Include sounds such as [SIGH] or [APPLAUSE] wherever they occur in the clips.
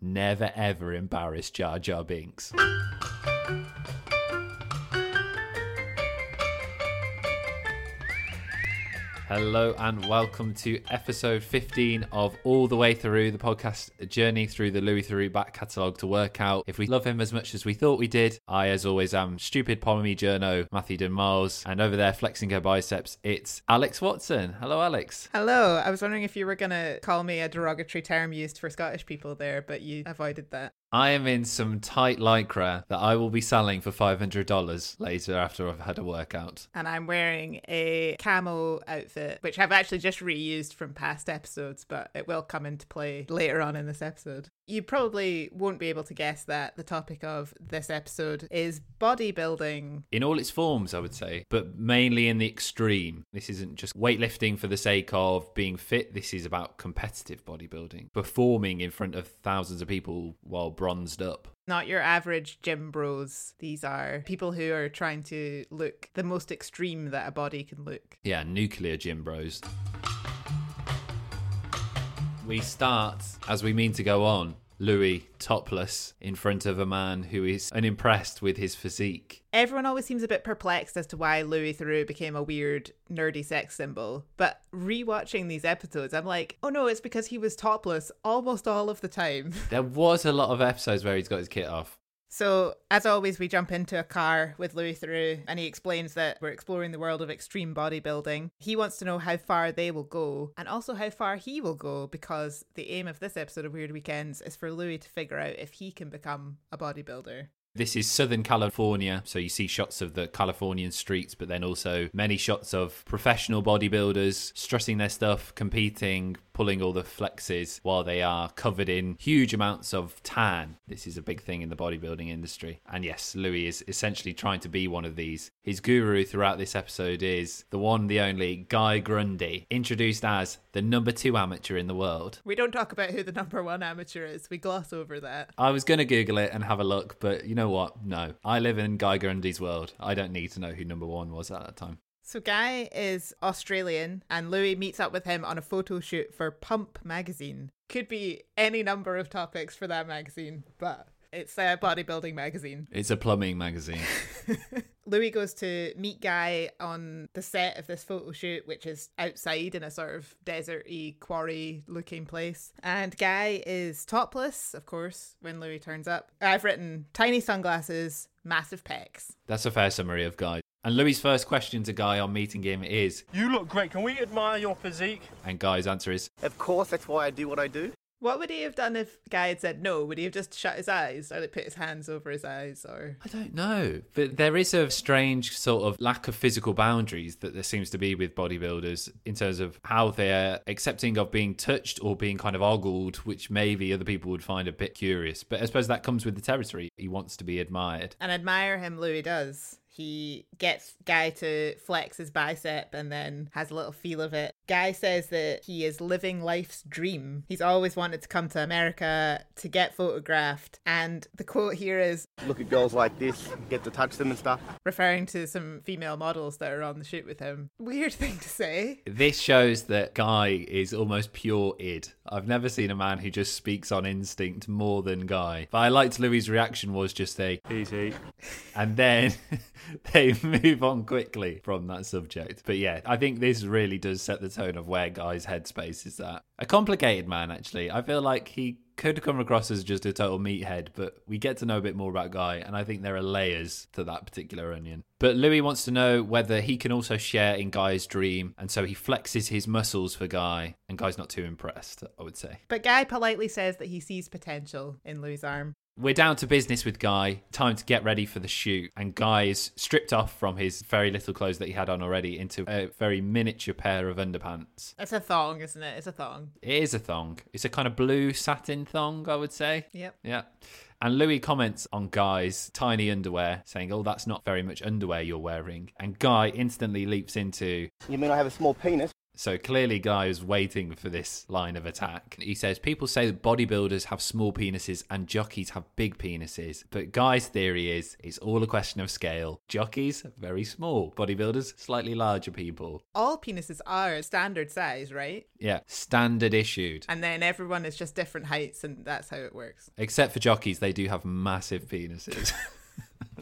never ever embarrass Jar Jar Binks. Hello and welcome to episode 15 of All the Way Through, the podcast journey through the Louis Theroux back catalogue to work out if we love him as much as we thought we did. I, as always, am stupid pommy journo Matthew Dunn Miles, and over there flexing her biceps, it's Alex Watson. Hello, Alex. Hello. I was wondering if you were going to call me a derogatory term used for Scottish people there, but you avoided that. I am in some tight lycra that I will be selling for $500 later after I've had a workout. And I'm wearing a camo outfit, which I've actually just reused from past episodes, but it will come into play later on in this episode. You probably won't be able to guess that the topic of this episode is bodybuilding. In all its forms, I would say, but mainly in the extreme. This isn't just weightlifting for the sake of being fit, this is about competitive bodybuilding, performing in front of thousands of people while bronzed up. Not your average gym bros. These are people who are trying to look the most extreme that a body can look. Yeah, nuclear gym bros. We start, as we mean to go on, Louis topless in front of a man who is unimpressed with his physique. Everyone always seems a bit perplexed as to why Louis Theroux became a weird, nerdy sex symbol. But rewatching these episodes, I'm like, oh no, it's because he was topless almost all of the time. [LAUGHS] There was a lot of episodes where he's got his kit off. So, as always, we jump into a car with Louis Theroux, and he explains that we're exploring the world of extreme bodybuilding. He wants to know how far they will go, and also how far he will go, because the aim of this episode of Weird Weekends is for Louis to figure out if he can become a bodybuilder. This is Southern California, so you see shots of the Californian streets, but then also many shots of professional bodybuilders strutting their stuff, competing, pulling all the flexes while they are covered in huge amounts of tan. This is a big thing in the bodybuilding industry. And yes, Louis is essentially trying to be one of these. His guru throughout this episode is the one, the only Guy Grundy, introduced as the number two amateur in the world. We don't talk about who the number one amateur is, we gloss over that. I was going to Google it and have a look, but you know what? No. I live in Guy Grundy's world. I don't need to know who number one was at that time. So, Guy is Australian, and Louis meets up with him on a photo shoot for Pump magazine. Could be any number of topics for that magazine, but it's a bodybuilding magazine. It's a plumbing magazine. [LAUGHS] Louis goes to meet Guy on the set of this photo shoot, which is outside in a sort of deserty quarry looking place. And Guy is topless, of course, when Louis turns up. I've written tiny sunglasses, massive pecs. That's a fair summary of Guy. And Louis' first question to Guy on meeting him is You look great. Can we admire your physique? And Guy's answer is Of course, that's why I do what I do. What would he have done if Guy had said no? Would he have just shut his eyes or like put his hands over his eyes or I don't know. But there is a strange sort of lack of physical boundaries that there seems to be with bodybuilders in terms of how they're accepting of being touched or being kind of ogled, which maybe other people would find a bit curious. But I suppose that comes with the territory. He wants to be admired. and admire him Louis does. He gets Guy to flex his bicep and then has a little feel of it. Guy says that he is living life's dream. He's always wanted to come to America to get photographed. And the quote here is Look at girls like this, get to touch them and stuff. referring to some female models that are on the shoot with him. Weird thing to say. This shows that Guy is almost pure id. I've never seen a man who just speaks on instinct more than Guy. But I liked Louis' reaction was just a Easy. and then [LAUGHS] [LAUGHS] they move on quickly from that subject. But yeah, I think this really does set the tone of where Guy's headspace is at. A complicated man, actually. I feel like he could come across as just a total meathead, but we get to know a bit more about Guy, and I think there are layers to that particular onion. But Louis wants to know whether he can also share in Guy's dream, and so he flexes his muscles for Guy, and Guy's not too impressed, I would say. But Guy politely says that he sees potential in Louis' arm. We're down to business with Guy. Time to get ready for the shoot. And Guy is stripped off from his very little clothes that he had on already into a very miniature pair of underpants. It's a thong, isn't it? It's a thong. It is a thong. It's a kind of blue satin thong, I would say. Yep. Yeah. And Louis comments on Guy's tiny underwear, saying, Oh, that's not very much underwear you're wearing. And Guy instantly leaps into, You mean I have a small penis? So clearly, Guy is waiting for this line of attack. He says, People say that bodybuilders have small penises and jockeys have big penises. But Guy's theory is it's all a question of scale. Jockeys, very small. Bodybuilders, slightly larger people. All penises are standard size, right? Yeah, standard issued. And then everyone is just different heights, and that's how it works. Except for jockeys, they do have massive penises. [LAUGHS]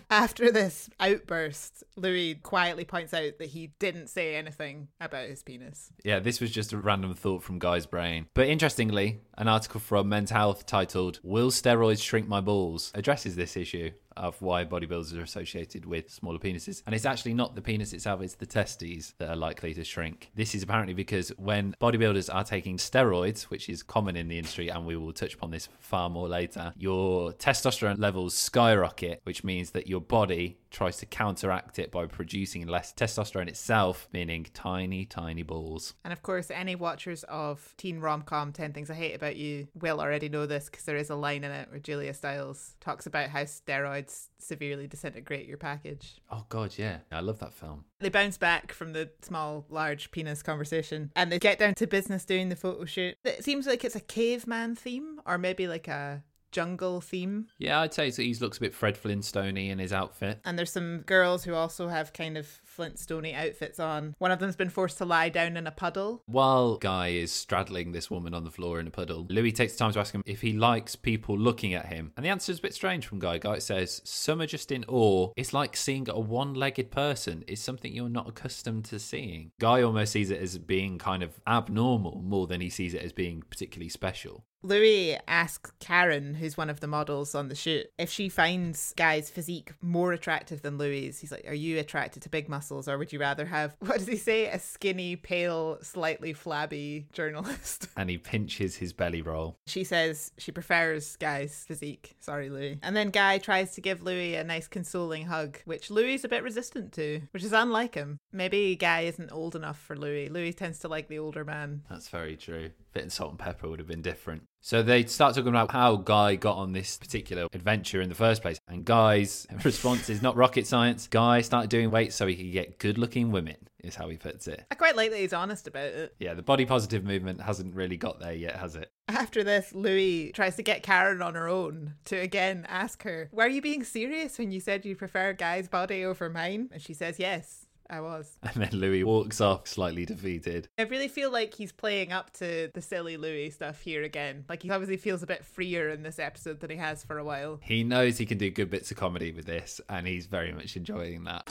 After this outburst, Louis quietly points out that he didn't say anything about his penis. yeah, this was just a random thought from Guy's brain. But interestingly, an article from Men's Health titled Will Steroids Shrink My Balls addresses this issue of why bodybuilders are associated with smaller penises. And it's actually not the penis itself, it's the testes that are likely to shrink. This is apparently because when bodybuilders are taking steroids, which is common in the industry, and we will touch upon this far more later, your testosterone levels skyrocket, which means that your body tries to counteract it by producing less testosterone itself, meaning tiny, tiny balls. And of course, any watchers of teen rom com 10 Things I Hate About You will already know this because there is a line in it where Julia Stiles talks about how steroids severely disintegrate your package. Oh, God, yeah. I love that film. They bounce back from the small, large penis conversation and they get down to business doing the photo shoot. It seems like it's a caveman theme or maybe like a jungle theme. Yeah, I'd say he looks a bit Fred Flintstoney in his outfit. And there's some girls who also have kind of Flintstoney outfits on. One of them's been forced to lie down in a puddle. While Guy is straddling this woman on the floor in a puddle, Louis takes the time to ask him if he likes people looking at him. And the answer is a bit strange from Guy. Guy says, Some are just in awe. It's like seeing a one legged person. It's something you're not accustomed to seeing. Guy almost sees it as being kind of abnormal more than he sees it as being particularly special. Louis asks Karen, who's one of the models on the shoot, if she finds Guy's physique more attractive than Louis. He's like, Are you attracted to big muscles, or would you rather have, [LAUGHS] what does he say, a skinny, pale, slightly flabby journalist? [LAUGHS] And he pinches his belly roll. She says she prefers Guy's physique. Sorry, Louis. And then Guy tries to give Louis a nice consoling hug, which Louis is a bit resistant to, which is unlike him. Maybe Guy isn't old enough for Louis. Louis tends to like the older man. That's very true. Bit and salt and pepper would have been different. So they start talking about how Guy got on this particular adventure in the first place. And Guy's [LAUGHS] response is not rocket science. Guy started doing weights so he could get good looking women, is how he puts it. I quite like that he's honest about it. Yeah, the body positive movement hasn't really got there yet, has it? After this, Louis tries to get Karen on her own to again ask her, Were you being serious when you said you prefer Guy's body over mine? And she says, Yes. I was. [LAUGHS] And then Louis walks off slightly defeated. I really feel like he's playing up to the silly Louis stuff here again. Like he obviously feels a bit freer in this episode than he has for a while. He knows he can do good bits of comedy with this, and he's very much enjoying that.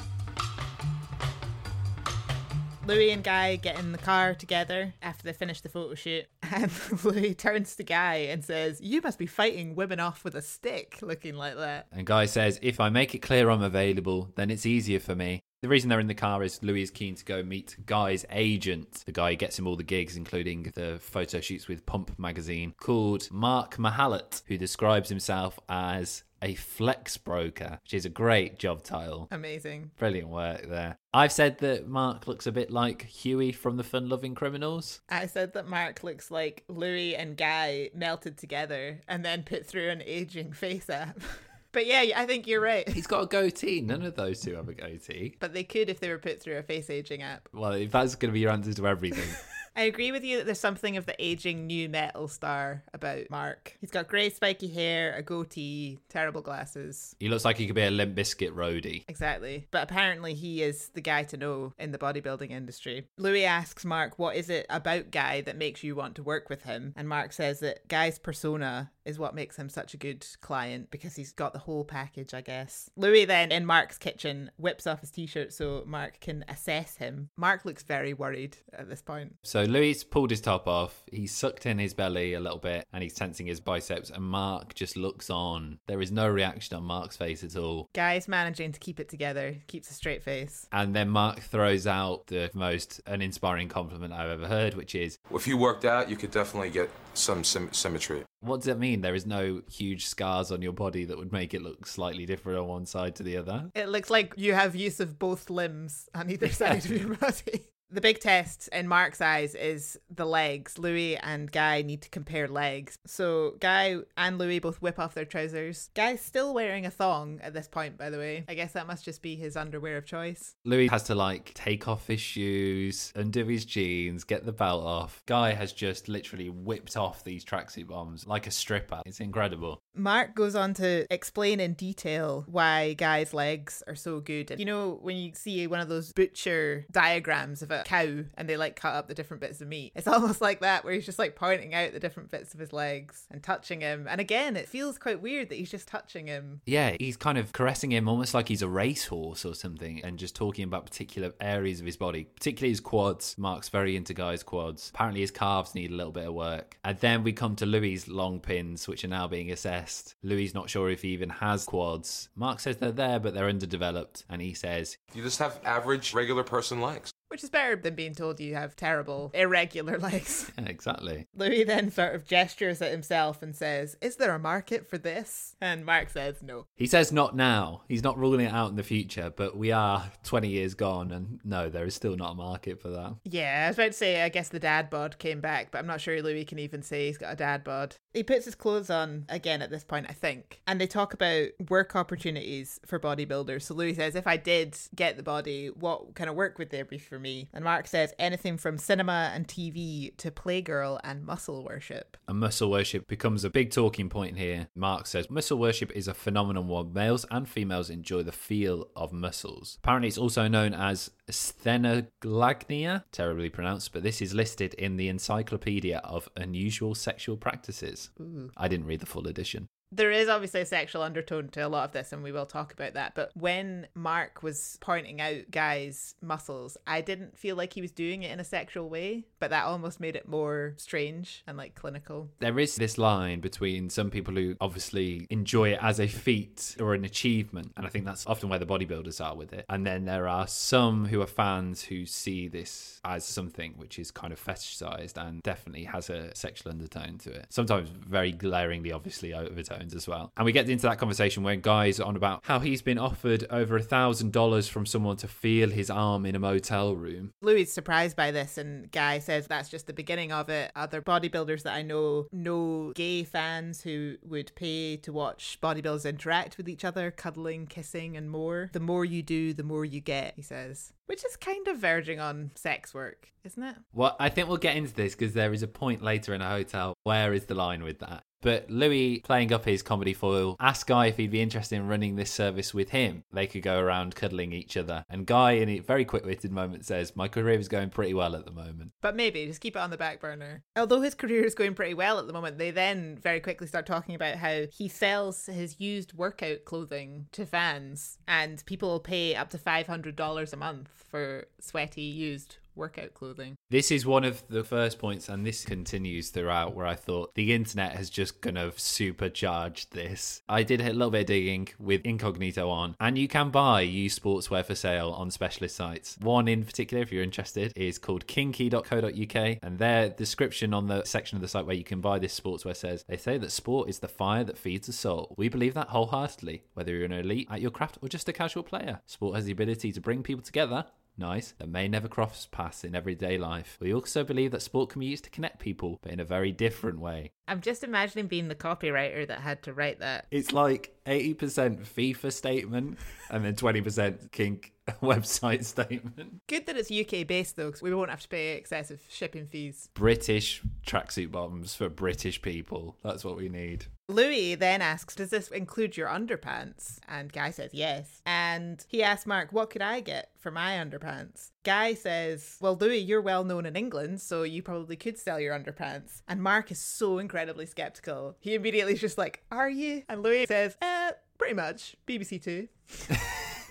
Louis and Guy get in the car together after they finish the photo shoot, [LAUGHS] and [LAUGHS] Louis turns to Guy and says, You must be fighting women off with a stick looking like that. And Guy says, If I make it clear I'm available, then it's easier for me. The reason they're in the car is Louis is keen to go meet Guy's agent. The guy who gets him all the gigs, including the photo shoots with Pump magazine, called Mark Mahalat, who describes himself as a flex broker, which is a great job title. Amazing. Brilliant work there. I've said that Mark looks a bit like Huey from the Fun Lovin' Criminals. I said that Mark looks like Louis and Guy melted together and then put through an aging face app. [LAUGHS] But yeah, I think you're right. He's got a goatee. None of those two have a goatee. But they could if they were put through a face aging app. Well, if that's going to be your answer to everything. [LAUGHS] I agree with you that there's something of the aging nu metal star about Mark. He's got grey spiky hair, a goatee, terrible glasses. he looks like he could be a Limp Bizkit roadie. Exactly. But apparently he is the guy to know in the bodybuilding industry. Louis asks Mark, what is it about Guy that makes you want to work with him? And Mark says that Guy's persona is what makes him such a good client because he's got the whole package, I guess. Louis then in Mark's kitchen whips off his t-shirt so Mark can assess him. Mark looks very worried at this point. So Louis pulled his top off. He's sucked in his belly a little bit and he's tensing his biceps. And Mark just looks on. There is no reaction on Mark's face at all. Guy's managing to keep it together, keeps a straight face. And then Mark throws out the most uninspiring compliment I've ever heard, which is, If you worked out, you could definitely get some sym- symmetry. What does that mean? There is no huge scars on your body that would make it look slightly different on one side to the other? It looks like you have use of both limbs on either side of your body. The big test in Mark's eyes is the legs. Louis and Guy need to compare legs. So Guy and Louis both whip off their trousers. Guy's still wearing a thong at this point, by the way. I guess that must just be his underwear of choice. Louis has to like take off his shoes, undo his jeans, get the belt off. Guy has just literally whipped off these tracksuit bombs like a stripper. It's incredible. Mark goes on to explain in detail why Guy's legs are so good. You know, when you see one of those butcher diagrams of a cow and they like cut up the different bits of meat, it's [LAUGHS] almost like that where he's just like pointing out the different bits of his legs and touching him. And again, it feels quite weird that he's just touching him. Yeah, he's kind of caressing him almost like he's a racehorse or something and just talking about particular areas of his body, particularly his quads. Mark's very into Guy's quads. Apparently, his calves need a little bit of work. And then we come to Louis's long pins, which are now being assessed. Louis not sure if he even has quads. Mark says they're there, but they're underdeveloped. And he says, You just have average, regular person legs. Which is better than being told you have terrible, irregular legs. yeah, [LAUGHS] exactly. Louis then sort of gestures at himself and says, Is there a market for this? And Mark says, No. He says not now. He's not ruling it out in the future, but we are 20 years gone, and no, there is still not a market for that. Yeah, I was about to say, I guess the dad bod came back, but I'm not sure Louis can even say he's got a dad bod. He puts his clothes on again at this point, I think. And they talk about work opportunities for bodybuilders. So Louis says, If I did get the body, what kind of work would there be for me? And Mark says, Anything from cinema and TV to playgirl and muscle worship. And muscle worship becomes a big talking point here. Mark says muscle worship is a phenomenon where males and females enjoy the feel of muscles. Apparently, it's also known as sthenolagnia, terribly pronounced, but this is listed in the Encyclopedia of Unusual Sexual Practices. I didn't read the full edition. There is obviously a sexual undertone to a lot of this, and we will talk about that. But when Mark was pointing out Guy's muscles, I didn't feel like he was doing it in a sexual way, but that almost made it more strange and like clinical. There is this line between some people who obviously enjoy it as a feat or an achievement, and I think that's often where the bodybuilders are with it. And then there are some who are fans who see this as something which is kind of fetishized and definitely has a sexual undertone to it. Sometimes very glaringly, obviously, overtones as well. And we get into that conversation where Guy's on about how he's been offered over a thousand dollars from someone to feel his arm in a motel room. Louis is surprised by this, and Guy says that's just the beginning of it. Other bodybuilders that I know know gay fans who would pay to watch bodybuilders interact with each other, cuddling, kissing, and more. The more you do, the more you get, he says. Which is kind of verging on sex work, isn't it? Well, I think we'll get into this because there is a point later in a hotel. Where is the line with that? But Louis, playing up his comedy foil, asked Guy if he'd be interested in running this service with him. They could go around cuddling each other. And Guy, in a very quick witted moment, says, My career is going pretty well at the moment. But maybe just keep it on the back burner. Although his career is going pretty well at the moment, they then very quickly start talking about how he sells his used workout clothing to fans, and people pay up to $500 a month for sweaty used workout clothing. This is one of the first points, and this continues throughout, where I thought the internet has just kind of supercharged this. I did a little bit of digging with incognito on, and you can buy used sportswear for sale on specialist sites. One in particular, if you're interested, is called kinky.co.uk, and their description on the section of the site where you can buy this sportswear says they say that sport is the fire that feeds the soul. We believe that wholeheartedly, whether you're an elite at your craft or just a casual player. Sport has the ability to bring people together nice, that may never cross paths in everyday life. We also believe that sport can be used to connect people, but in a very different way. I'm just imagining being the copywriter that had to write that. It's like 80% FIFA statement and then 20% kink [LAUGHS] website statement. Good that it's UK based though, because we won't have to pay excessive shipping fees. British tracksuit bottoms for British people. That's what we need. Louis then asks, Does this include your underpants? And Guy says yes. And he asks Mark, What could I get for my underpants? Guy says, Well, Louis, you're well known in England, so you probably could sell your underpants. And Mark is so incredibly skeptical. He immediately is just like, Are you? And Louis says, Uh, pretty much. BBC Two. [LAUGHS]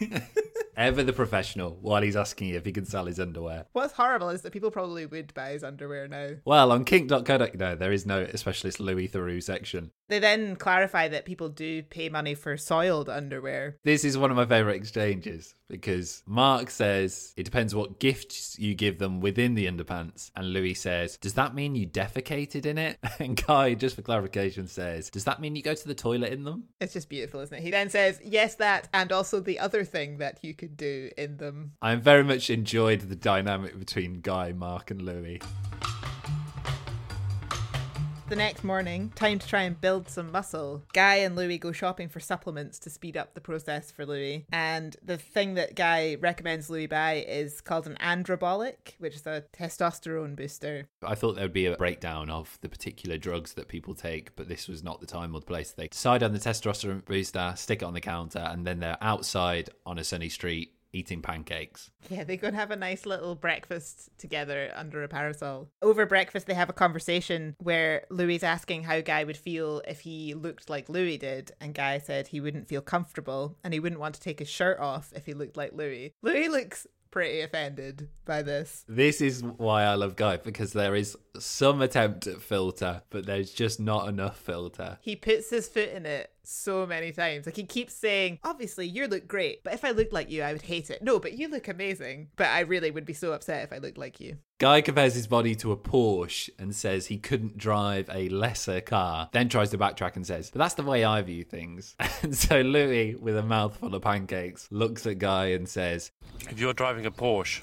[LAUGHS] Ever the professional while he's asking you if he can sell his underwear. What's horrible is that people probably would buy his underwear now. Well, on kink.co.uk, no, there is no specialist Louis Theroux section. They then clarify that people do pay money for soiled underwear. This is one of my favourite exchanges because Mark says it depends what gifts you give them within the underpants. And Louis says, Does that mean you defecated in it? [LAUGHS] And Guy, just for clarification, says, Does that mean you go to the toilet in them? It's just beautiful, isn't it? He then says, Yes, that, and also the other thing that you could could do in them. I very much enjoyed the dynamic between Guy, Mark, and Louis. The next morning, time to try and build some muscle. Guy and Louis go shopping for supplements to speed up the process for Louis. And the thing that Guy recommends Louis buy is called an androbolic, which is a testosterone booster. I thought there would be a breakdown of the particular drugs that people take, but this was not the time or the place. They decide on the testosterone booster, stick it on the counter, and then they're outside on a sunny street eating pancakes. Yeah, they go and have a nice little breakfast together under a parasol. Over breakfast, they have a conversation where Louis is asking how Guy would feel if he looked like Louis did, and Guy said he wouldn't feel comfortable and he wouldn't want to take his shirt off if he looked like Louis. Louis looks pretty offended by this. This is why I love Guy because there is some attempt at filter, but there's just not enough filter. He puts his foot in it so many times. Like he keeps saying, obviously you look great, but if I looked like you, I would hate it. No, but you look amazing. But I really would be so upset if I looked like you. Guy compares his body to a Porsche and says he couldn't drive a lesser car, then tries to backtrack and says, But that's the way I view things. [LAUGHS] And so Louis, with a mouthful of pancakes, looks at Guy and says, If you're driving a Porsche,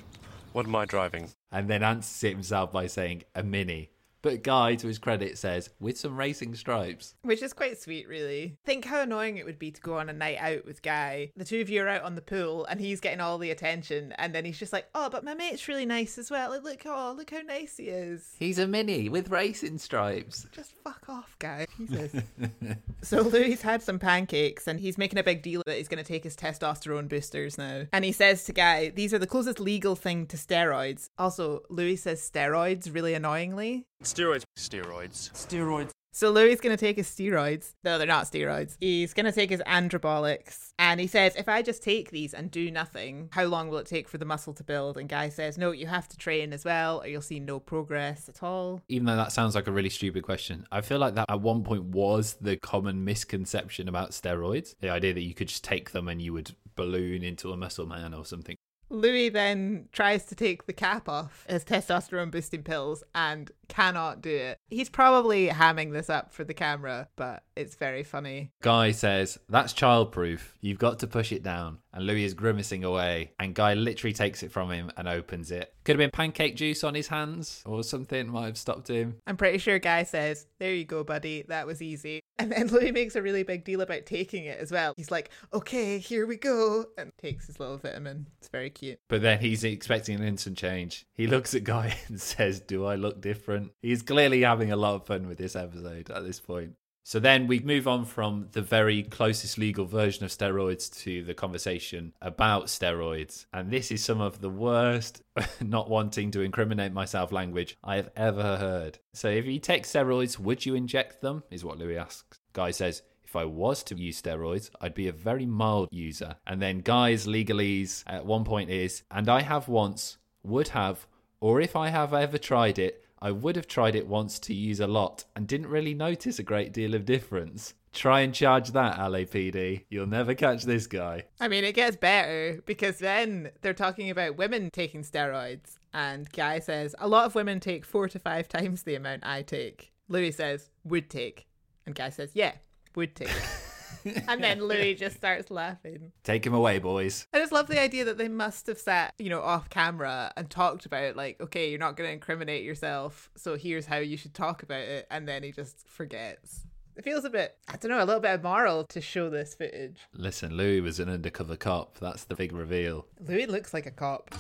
what am I driving? and then answers it himself by saying, A Mini. But Guy, to his credit, says, With some racing stripes. Which is quite sweet, really. Think how annoying it would be to go on a night out with Guy. The two of you are out on the pool and he's getting all the attention, and then he's just like, Oh, but my mate's really nice as well. Like, look, oh, look how nice he is. He's a Mini with racing stripes. Just fuck off, Guy. Jesus. [LAUGHS] so Louis had some pancakes and he's making a big deal that he's going to take his testosterone boosters now. And he says to Guy, These are the closest legal thing to steroids. Also, Louis says steroids really annoyingly. Steroids. Steroids. Steroids. So Louis going to take his steroids. No, they're not steroids. He's going to take his androbolics. And he says, if I just take these and do nothing, how long will it take for the muscle to build? And Guy says, no, you have to train as well, or you'll see no progress at all. Even though that sounds like a really stupid question, I feel like that at one point was the common misconception about steroids. The idea that you could just take them and you would balloon into a muscle man or something. Louis then tries to take the cap off his testosterone boosting pills and cannot do it. He's probably hamming this up for the camera, but it's very funny. Guy says, That's childproof. You've got to push it down. And Louis is grimacing away. And Guy literally takes it from him and opens it. Could have been pancake juice on his hands or something might have stopped him. I'm pretty sure Guy says, There you go, buddy. That was easy. [LAUGHS] And then Louis makes a really big deal about taking it as well. He's like, Okay, here we go. And takes his little vitamin. It's very cute. But then he's expecting an instant change. He looks at Guy [LAUGHS] and says, Do I look different? He's clearly having a lot of fun with this episode at this point. So then we move on from the very closest legal version of steroids to the conversation about steroids. And this is some of the worst, [LAUGHS] not wanting to incriminate myself language I have ever heard. So if you take steroids, would you inject them? Is what Louis asks. Guy says, if I was to use steroids, I'd be a very mild user. And then Guy's legalese at one point is, and I have once, would have, or if I have ever tried it, I would have tried it once to use a lot and didn't really notice a great deal of difference. Try and charge that, LAPD. You'll never catch this guy. I mean, it gets better because then they're talking about women taking steroids. And Guy says, A lot of women take four to five times the amount I take. Louis says, Would take. And Guy says, Yeah, would take. [LAUGHS] and then Louis just starts laughing. Take him away, boys. I just love the idea that they must have sat, you know, off camera and talked about, like, okay, you're not going to incriminate yourself, so here's how you should talk about it. And then he just forgets. It feels a bit, I don't know, a little bit immoral to show this footage. Listen, Louis was an undercover cop. That's the big reveal. Louis looks like a cop.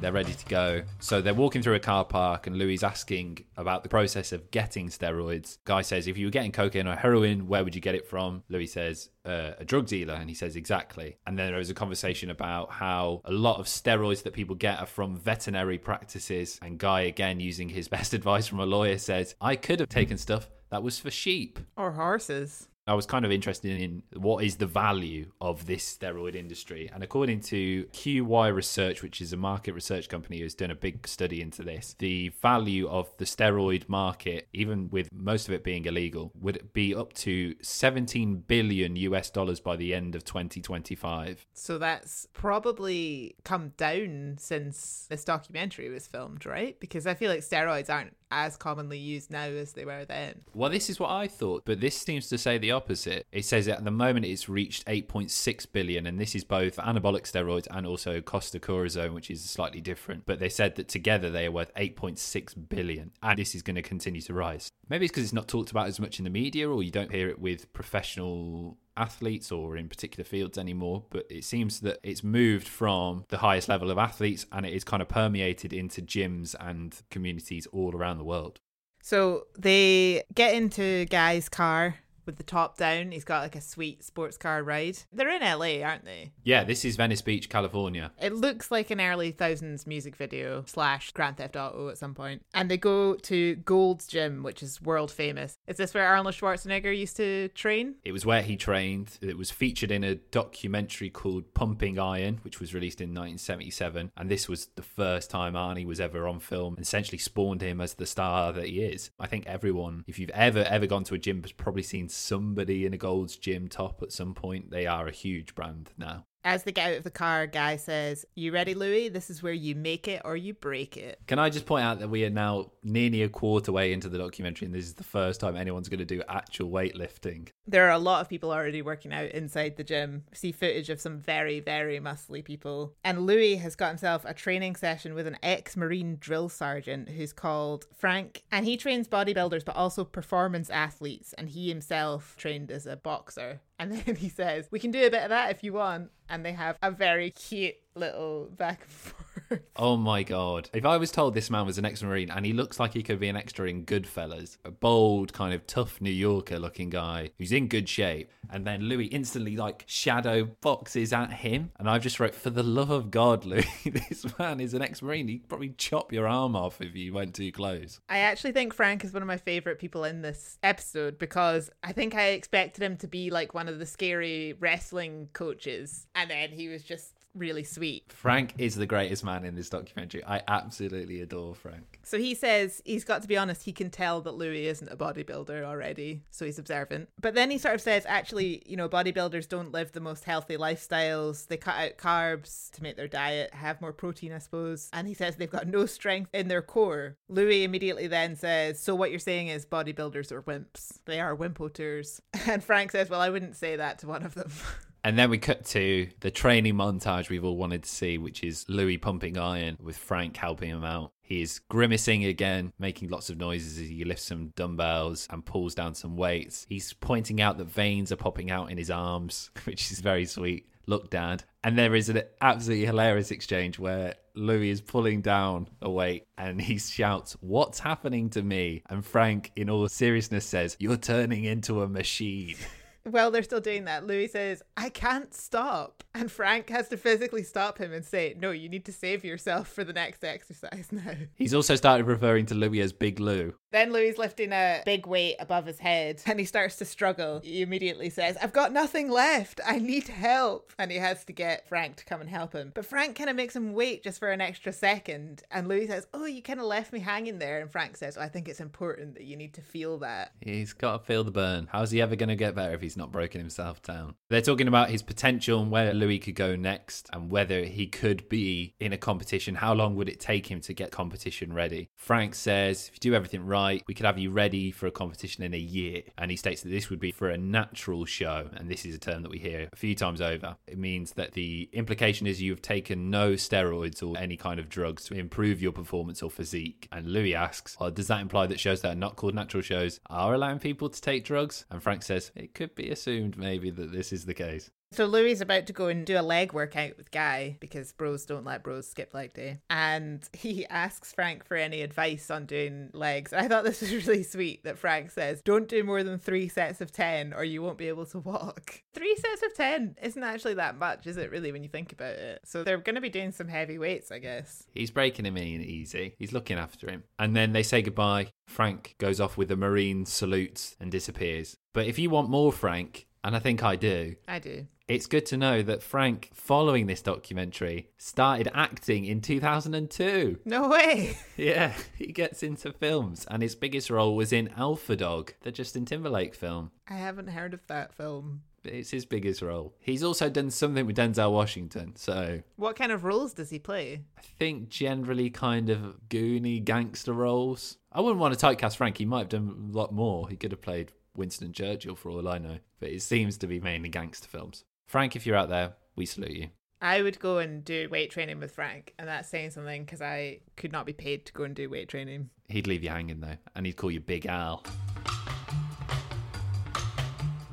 They're ready to go. So they're walking through a car park, and Louis is asking about the process of getting steroids. Guy says, If you were getting cocaine or heroin, where would you get it from? Louis says, uh, A drug dealer. And he says, Exactly. And then there was a conversation about how a lot of steroids that people get are from veterinary practices. And Guy, again, using his [LAUGHS] best advice from a lawyer, says, I could have taken stuff that was for sheep. Or horses. I was kind of interested in what is the value of this steroid industry. And according to QY Research, which is a market research company who's done a big study into this, the value of the steroid market, even with most of it being illegal, would be up to 17 billion US dollars by the end of 2025. So that's probably come down since this documentary was filmed, right? Because I feel like steroids aren't as commonly used now as they were then. Well, this is what I thought, but this seems to say the opposite. It says at the moment it's reached 8.6 billion, and this is both anabolic steroids and also corticosteroid, which is slightly different. But they said that together they are worth 8.6 billion, and this is going to continue to rise. Maybe it's because it's not talked about as much in the media, or you don't hear it with professional athletes or in particular fields anymore, but it seems that it's moved from the highest level of athletes and it is kind of permeated into gyms and communities all around the world. So they get into Guy's car with the top down. He's got like a sweet sports car ride. They're in LA, aren't they? Yeah, this is Venice Beach, California. It looks like an early thousands music video slash Grand Theft Auto at some point. And they go to Gold's Gym, which is world famous. Is this where Arnold Schwarzenegger used to train? It was where he trained. It was featured in a documentary called Pumping Iron, which was released in 1977. And this was the first time Arnie was ever on film and essentially spawned him as the star that he is. I think everyone, if you've ever, ever gone to a gym, has probably seen somebody in a Gold's Gym top at some point. They are a huge brand now. As they get out of the car, Guy says, You ready, Louis? This is where you make it or you break it. Can I just point out that we are now nearly a quarter way into the documentary, and this is the first time anyone's going to do actual weightlifting. There are a lot of people already working out inside the gym. See footage of some very, very muscly people. And Louis has got himself a training session with an ex Marine drill sergeant who's called Frank. And he trains bodybuilders, but also performance athletes. And he himself trained as a boxer. And then [LAUGHS] he says, We can do a bit of that if you want. And they have a very cute little back and forth. Oh my god. If I was told this man was an ex Marine and he looks like he could be an extra in Goodfellas, a bold, kind of tough New Yorker looking guy who's in good shape, and then Louis instantly like shadow boxes at him. And I've just wrote, For the love of God, Louis, [LAUGHS] this man is an ex Marine. He'd probably chop your arm off if you went too close. I actually think Frank is one of my favorite people in this episode because I think I expected him to be like one of the scary wrestling coaches, and then he was just really sweet. Frank is the greatest man in this documentary. I absolutely adore Frank. So he says he's got to be honest, he can tell that Louis isn't a bodybuilder already, so he's observant. But then he sort of says, actually, you know, bodybuilders don't live the most healthy lifestyles. They cut out carbs to make their diet have more protein, I suppose. And he says they've got no strength in their core. Louis immediately then says, So what you're saying is bodybuilders are wimps. They are wimpoters. [LAUGHS] And Frank says, Well, I wouldn't say that to one of them. [LAUGHS] And then we cut to the training montage we've all wanted to see, which is Louis pumping iron with Frank helping him out. He is grimacing again, making lots of noises as he lifts some dumbbells and pulls down some weights. He's pointing out that veins are popping out in his arms, [LAUGHS] which is very sweet. Look, Dad. And there is an absolutely hilarious exchange where Louis is pulling down a weight and he shouts, What's happening to me? And Frank, in all seriousness, says, You're turning into a machine. [LAUGHS] While they're still doing that, Louis says, I can't stop. And Frank has to physically stop him and say, No, you need to save yourself for the next exercise now. He's also started referring to Louis as Big Lou. Then Louis lifting a big weight above his head [LAUGHS] and he starts to struggle. He immediately says, I've got nothing left. I need help. And he has to get Frank to come and help him. But Frank kind of makes him wait just for an extra second. And Louis says, Oh, you kind of left me hanging there. And Frank says, I think it's important that you need to feel that. He's got to feel the burn. How's he ever going to get better if he's not broken himself down? They're talking about his potential and where Louis could go next and whether he could be in a competition. How long would it take him to get competition ready? Frank says, if you do everything right, we could have you ready for a competition in a year. And he states that this would be for a natural show. And this is a term that we hear a few times over. It means that the implication is you've taken no steroids or any kind of drugs to improve your performance or physique. And Louis asks, well, does that imply that shows that are not called natural shows are allowing people to take drugs? And Frank says, it could be assumed maybe that this is the case. So Louis is about to go and do a leg workout with Guy because bros don't let bros skip leg day. And [LAUGHS] he asks Frank for any advice on doing legs. I thought this was [LAUGHS] really sweet that Frank says, Don't do more than three sets of 10 or you won't be able to walk. [LAUGHS] Three sets of 10 isn't actually that much, is it really, when you think about it? So they're going to be doing some heavy weights, I guess. He's breaking him in easy. He's looking after him. And then they say goodbye. Frank goes off with a Marine salute and disappears. But if you want more Frank, and I think I do, I do. It's good to know that Frank, following this documentary, started acting in 2002. No way. [LAUGHS] Yeah, he gets into films, and his biggest role was in Alpha Dog, the Justin Timberlake film. I haven't heard of that film. It's his biggest role. He's also done something with Denzel Washington, so What kind of roles does he play? I think generally kind of goony gangster roles. I wouldn't want to typecast Frank. He might have done a lot more. He could have played Winston Churchill for all I know, but it seems to be mainly gangster films. Frank, if you're out there, we salute you. I would go and do weight training with Frank, and that's saying something because I could not be paid to go and do weight training. He'd leave you hanging though, and he'd call you Big Al.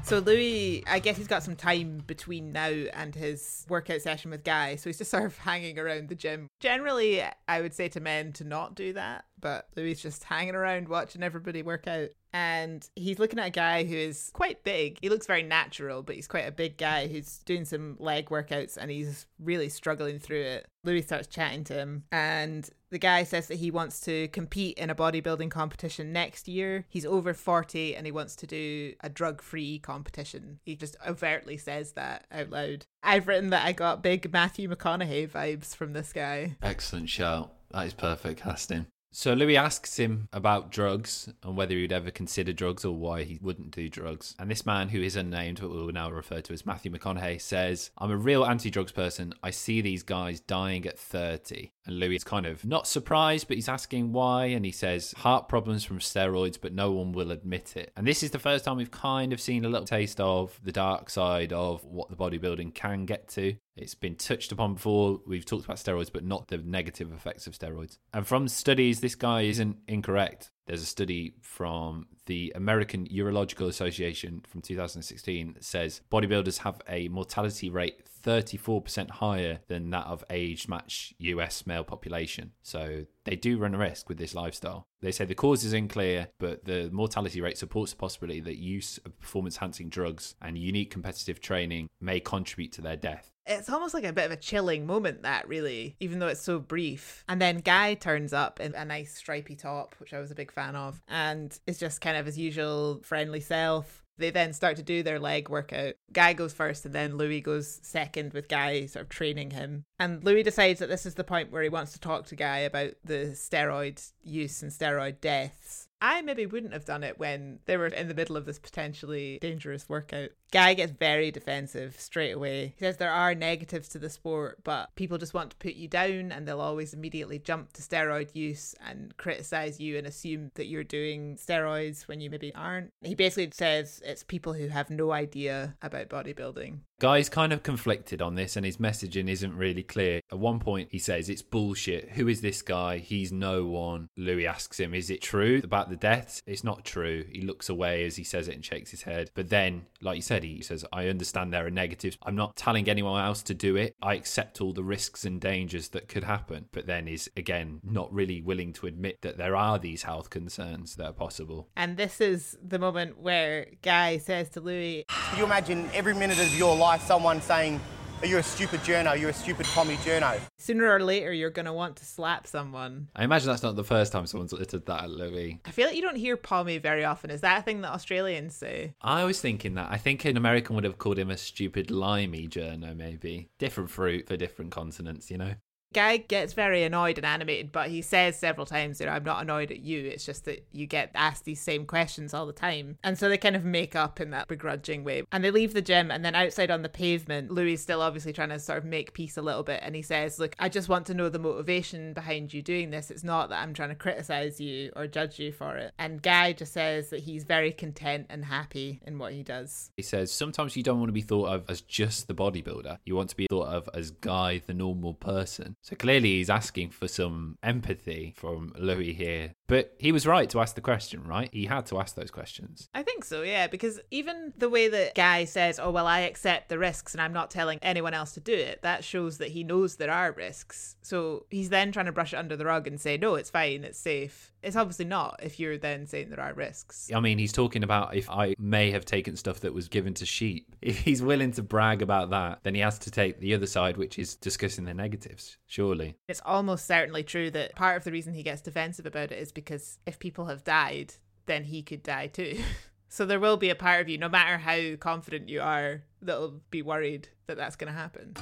So Louis, I guess he's got some time between now and his workout session with Guy, so he's just [LAUGHS] sort of hanging around the gym. Generally, I would say to men to not do that, but Louis is just hanging around watching everybody work out. And he's looking at a guy who is quite big. He looks very natural, but he's quite a big guy who's doing some leg workouts and he's really struggling through it. Louis starts chatting to him, and the guy says that he wants to compete in a bodybuilding competition next year. He's over 40 and he wants to do a drug free competition. He just overtly says that out loud. I've written that I got big Matthew McConaughey vibes from this guy. Excellent shout. That is perfect casting. So Louis asks him about drugs and whether he'd ever consider drugs or why he wouldn't do drugs. And this man, who is unnamed, but we'll now refer to as Matthew McConaughey, says, I'm a real anti drugs person. I see these guys dying at 30. And Louis is kind of not surprised, but he's asking why. And he says, heart problems from steroids, but no one will admit it. And this is the first time we've kind of seen a little taste of the dark side of what the bodybuilding can get to. It's been touched upon before. We've talked about steroids, but not the negative effects of steroids. And from studies, this guy isn't incorrect. There's a study from the American Urological Association from 2016 that says bodybuilders have a mortality rate 34% higher than that of age match US male population. So they do run a risk with this lifestyle. They say the cause is unclear, but the mortality rate supports the possibility that use of performance enhancing drugs and unique competitive training may contribute to their death. It's almost like a bit of a chilling moment, that really, even though it's so brief. And then Guy turns up in a nice stripy top, which I was a big fan of, and is just kind of his usual friendly self. They then start to do their leg workout. Guy goes first, and then Louis goes second, with Guy sort of training him. And Louis decides that this is the point where he wants to talk to Guy about the steroid use and steroid deaths. I maybe wouldn't have done it when they were in the middle of this potentially dangerous workout. Guy gets very defensive straight away. He says there are negatives to the sport, but people just want to put you down and they'll always immediately jump to steroid use and criticize you and assume that you're doing steroids when you maybe aren't. He basically says it's people who have no idea about bodybuilding. Guy's kind of conflicted on this and his messaging isn't really clear. At one point, he says, It's bullshit. Who is this guy? He's no one. Louis asks him, Is it true about the deaths? It's not true. He looks away as he says it and shakes his head. But then, like you said, he says, I understand there are negatives. I'm not telling anyone else to do it. I accept all the risks and dangers that could happen. But then is, again, not really willing to admit that there are these health concerns that are possible. And this is the moment where Guy says to Louis, Can you imagine every minute of your life someone saying, "Oh, you're a stupid journo, you're a stupid pommy journo? Sooner or later, you're going to want to slap someone. I imagine that's not the first time someone's uttered that at Louis. I feel like you don't hear pommy very often. Is that a thing that Australians say? I was thinking that. I think an American would have called him a stupid limey journo, maybe. Different fruit for different continents, you know? Guy gets very annoyed and animated, but he says several times you know, I'm not annoyed at you. It's just that you get asked these same questions all the time. And so they kind of make up in that begrudging way. And they leave the gym, and then outside on the pavement, Louis is still obviously trying to sort of make peace a little bit. And he says, Look, I just want to know the motivation behind you doing this. It's not that I'm trying to criticize you or judge you for it. And Guy just says that he's very content and happy in what he does. He says sometimes you don't want to be thought of as just the bodybuilder. You want to be thought of as Guy, the normal person. So clearly he's asking for some empathy from Louis here. But he was right to ask the question, right? He had to ask those questions. I think so, yeah, because even the way that Guy says, oh, well, I accept the risks and I'm not telling anyone else to do it, that shows that he knows there are risks. So he's then trying to brush it under the rug and say, no, it's fine, it's safe. It's obviously not if you're then saying there are risks. I mean, he's talking about if I may have taken stuff that was given to sheep. [LAUGHS] If he's willing to brag about that, then he has to take the other side, which is discussing the negatives, surely. It's almost certainly true that part of the reason he gets defensive about it is because if people have died, then he could die too. [LAUGHS] so there will be a part of you, no matter how confident you are, that'll be worried that that's going to happen.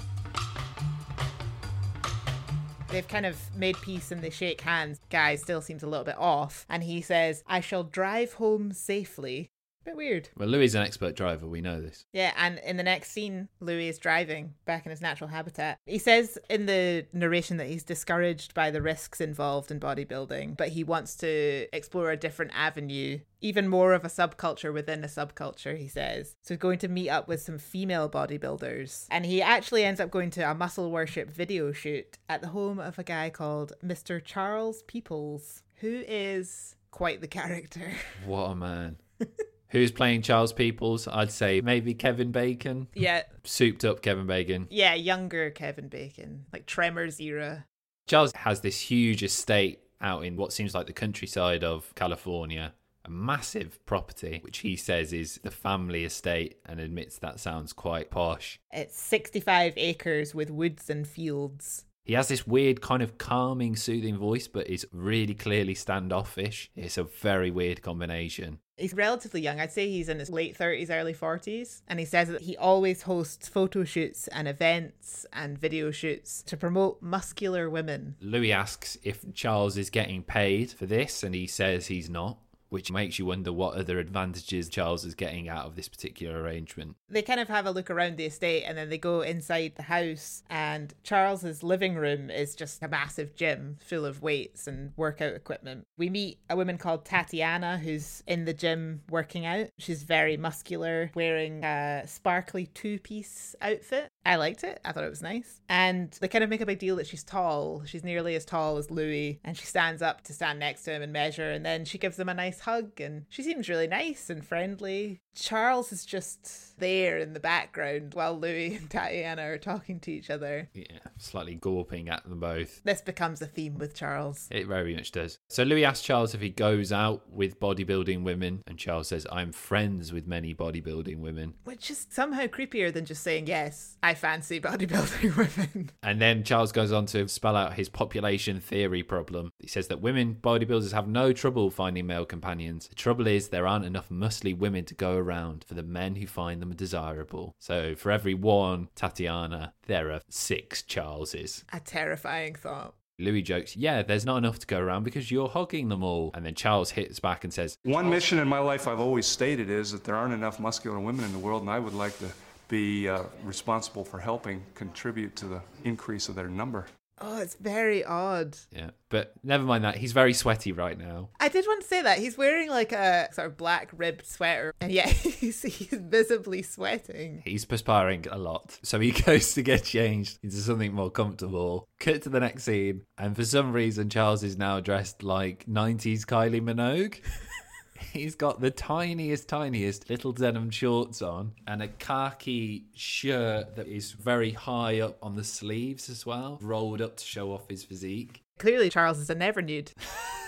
They've kind of made peace and they shake hands. Guy still seems a little bit off, and he says, I shall drive home safely. Bit weird. Well, Louis is an expert driver. We know this. Yeah, and in the next scene, Louis is driving back in his natural habitat. He says in the narration that he's discouraged by the risks involved in bodybuilding, but he wants to explore a different avenue, even more of a subculture within a subculture, he says. So he's going to meet up with some female bodybuilders. And he actually ends up going to a muscle worship video shoot at the home of a guy called Mr. Charles Peoples, who is quite the character. [LAUGHS] What a man. Who's playing Charles Peoples? I'd say maybe Kevin Bacon. yeah, Souped up Kevin Bacon. yeah, younger Kevin Bacon, like Tremors era. Charles has this huge estate out in what seems like the countryside of California, a massive property, which he says is the family estate and admits that sounds quite posh. It's 65 acres with woods and fields. He has this weird kind of calming, soothing voice, but is really clearly standoffish. It's a very weird combination. He's relatively young. I'd say he's in his late 30s, early 40s. And he says that he always hosts photo shoots and events and video shoots to promote muscular women. Louis asks if Charles is getting paid for this, and he says he's not, which makes you wonder what other advantages Charles is getting out of this particular arrangement. They kind of have a look around the estate and then they go inside the house. And Charles's living room is just a massive gym full of weights and workout equipment. We meet a woman called Tatiana who's in the gym working out. She's very muscular, wearing a sparkly two piece outfit. I liked it. I thought it was nice. And they kind of make a big deal that she's tall. She's nearly as tall as Louis. And she stands up to stand next to him and measure. And then she gives him a nice hug. And she seems really nice and friendly. Charles is just there in the background while Louis and Tatiana are talking to each other. Yeah, slightly gawping at them both. This becomes a theme with Charles. It very much does. So Louis asks Charles if he goes out with bodybuilding women, and Charles says, I'm friends with many bodybuilding women. Which is somehow creepier than just saying, yes, I fancy [LAUGHS] bodybuilding women. And then Charles goes on to spell out his population theory problem. He says that women bodybuilders have no trouble finding male companions. The trouble is there aren't enough muscly women to go around for the men who find them desirable. So for every one Tatiana, there are six Charleses. A terrifying thought. Louis jokes, Yeah, there's not enough to go around because you're hogging them all. And then Charles hits back and says, One mission in my life I've always stated is that there aren't enough muscular women in the world, and I would like to be uh, responsible for helping contribute to the increase of their number. Oh, it's very odd. Yeah, but never mind that. He's very sweaty right now. I did want to say that. He's wearing like a sort of black ribbed sweater, and yet [LAUGHS] he's, he's visibly sweating. He's perspiring a lot. So he [LAUGHS] goes to get changed into something more comfortable. Cut to the next scene. And for some reason, Charles is now dressed like 90s Kylie Minogue. [LAUGHS] He's got the tiniest, tiniest little denim shorts on and a khaki shirt that is very high up on the sleeves as well, rolled up to show off his physique. Clearly, Charles is a never nude.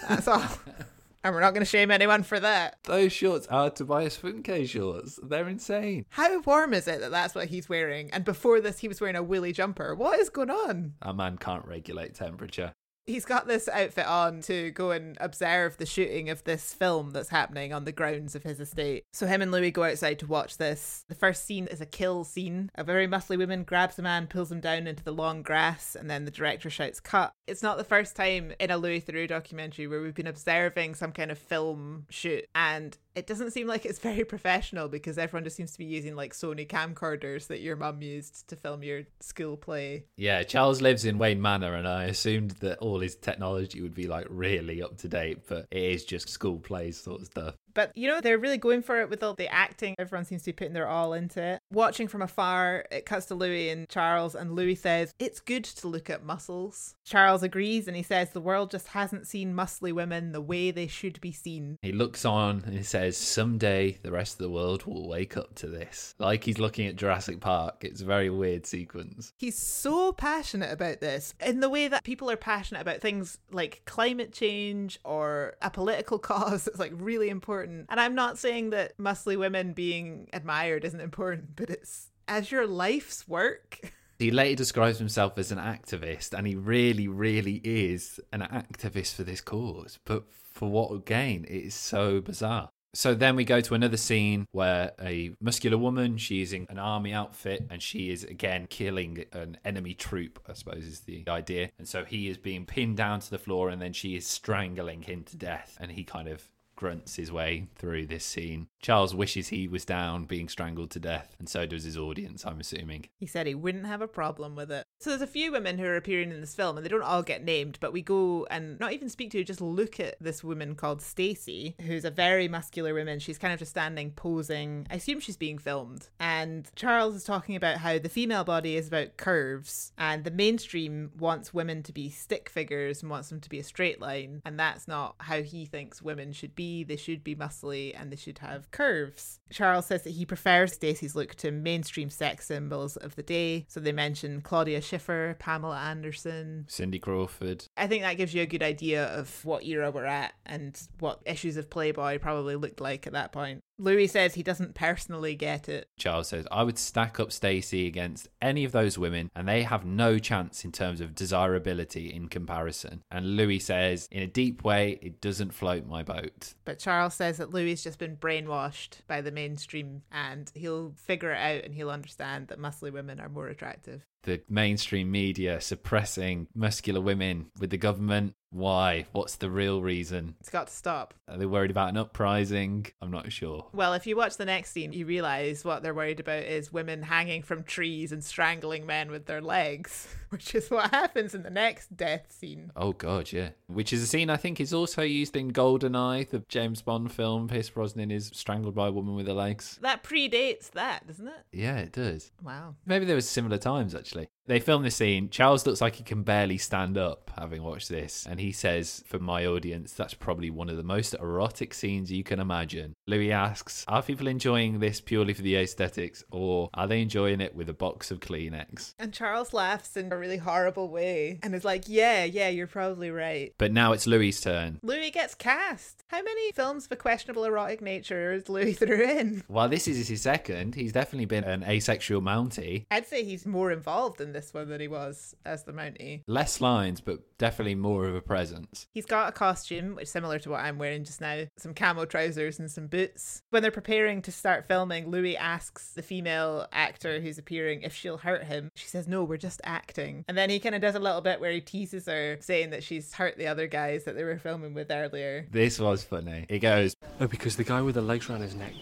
That's all. [LAUGHS] and we're not going to shame anyone for that. Those shorts are Tobias Funke shorts. They're insane. How warm is it that that's what he's wearing? And before this, he was wearing a woolly jumper. What is going on? A man can't regulate temperature. He's got this outfit on to go and observe the shooting of this film that's happening on the grounds of his estate. So him and Louis go outside to watch this. The first scene is a kill scene. A very muscly woman grabs a man, pulls him down into the long grass, and then the director shouts, Cut. It's not the first time in a Louis Theroux documentary where we've been observing some kind of film shoot and it doesn't seem like it's very [LAUGHS] professional because everyone just seems to be using like Sony camcorders that your mum used to film your school play. Yeah, Charles lives in Wayne Manor, and I assumed that all his technology would be like really up to date, but it is just school plays sort of stuff. But you know, they're really going for it with all the acting. Everyone seems to be putting their all into it. Watching from afar, it cuts to Louis and Charles, and Louis says, It's good to look at muscles. Charles agrees and he says, The world just hasn't seen muscly women the way they should be seen. He looks on and he says, Someday the rest of the world will wake up to this. Like he's looking at Jurassic Park. It's a very weird sequence. He's so passionate about this in the way that people are passionate about things like climate change or a political [LAUGHS] cause that's like really important. And I'm not saying that muscly women being admired isn't important, but it's as your life's work. [LAUGHS] He later describes himself as an activist, and he really, really is an activist for this cause. But for what gain? It is so bizarre. So then we go to another scene where a muscular woman, she's in an army outfit and she is again killing an enemy troop, I suppose is the idea. And so he is being pinned down to the floor and then she is strangling him to death. And he kind of grunts his way through this scene. Charles wishes he was down being strangled to death, and so does his audience, I'm assuming. He said he wouldn't have a problem with it. So there's a few women who are appearing in this film, and they don't all get named, but we go and not even speak to, just look at this woman called Stacy, who's a very muscular woman. She's kind of just standing posing. I assume she's being filmed. And Charles is talking about how the female body is about curves, and the mainstream wants women to be stick figures and wants them to be a straight line, and that's not how he thinks women should be. They should be muscly and they should have curves. Charles says that he prefers Stacy's look to mainstream sex symbols of the day. So they mention Claudia Schiffer, Pamela Anderson. Cindy Crawford. I think that gives you a good idea of what era we're at and what issues of Playboy probably looked like at that point. Louis says he doesn't personally get it. Charles says, I would stack up Stacy against any of those women, and they have no chance in terms of desirability in comparison. And Louis says, in a deep way, it doesn't float my boat. But Charles says that Louis has just been brainwashed by the mainstream and he'll figure it out and he'll understand that muscly women are more attractive. The mainstream media suppressing muscular women with the government. Why? What's the real reason? It's got to stop. Are they worried about an uprising? I'm not sure. Well, if you watch the next scene, you realize what they're worried about is women hanging from trees and strangling men with their legs, [LAUGHS] which is what happens in the next death scene. Oh god, yeah. Which is a scene I think is also used in GoldenEye, the James Bond film. Pierce Brosnan is strangled by a woman with her legs. That predates that, doesn't it? Yeah, it does. Wow. Maybe there was similar times actually. They film this scene. Charles looks like he can barely stand up having watched this, and he says, for my audience, that's probably one of the most erotic scenes you can imagine. Louis asks, Are people enjoying this purely for the aesthetics, or are they enjoying it with a box of Kleenex? And Charles laughs in a really horrible way and is like, Yeah, yeah, you're probably right. But now it's Louis' turn. Louis gets cast. How many films of a questionable erotic nature is Louis [LAUGHS] threw in? Well, this is his second, he's definitely been an asexual Mountie. I'd say he's more involved in this one than he was as the Mountie. Less lines, but definitely more of a presence. He's got a costume, which is similar to what I'm wearing just now some camo trousers and some boots. When they're preparing to start filming, Louis asks the female actor who's appearing if she'll hurt him. She says, No, we're just acting. And then he kind of does a little bit where he teases her, saying that she's hurt the other guys that they were filming with earlier. This was funny. He goes, Oh, because the guy with the legs around his neck.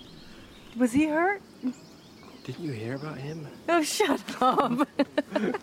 Was he hurt? Didn't you hear about him? Oh, shut up. and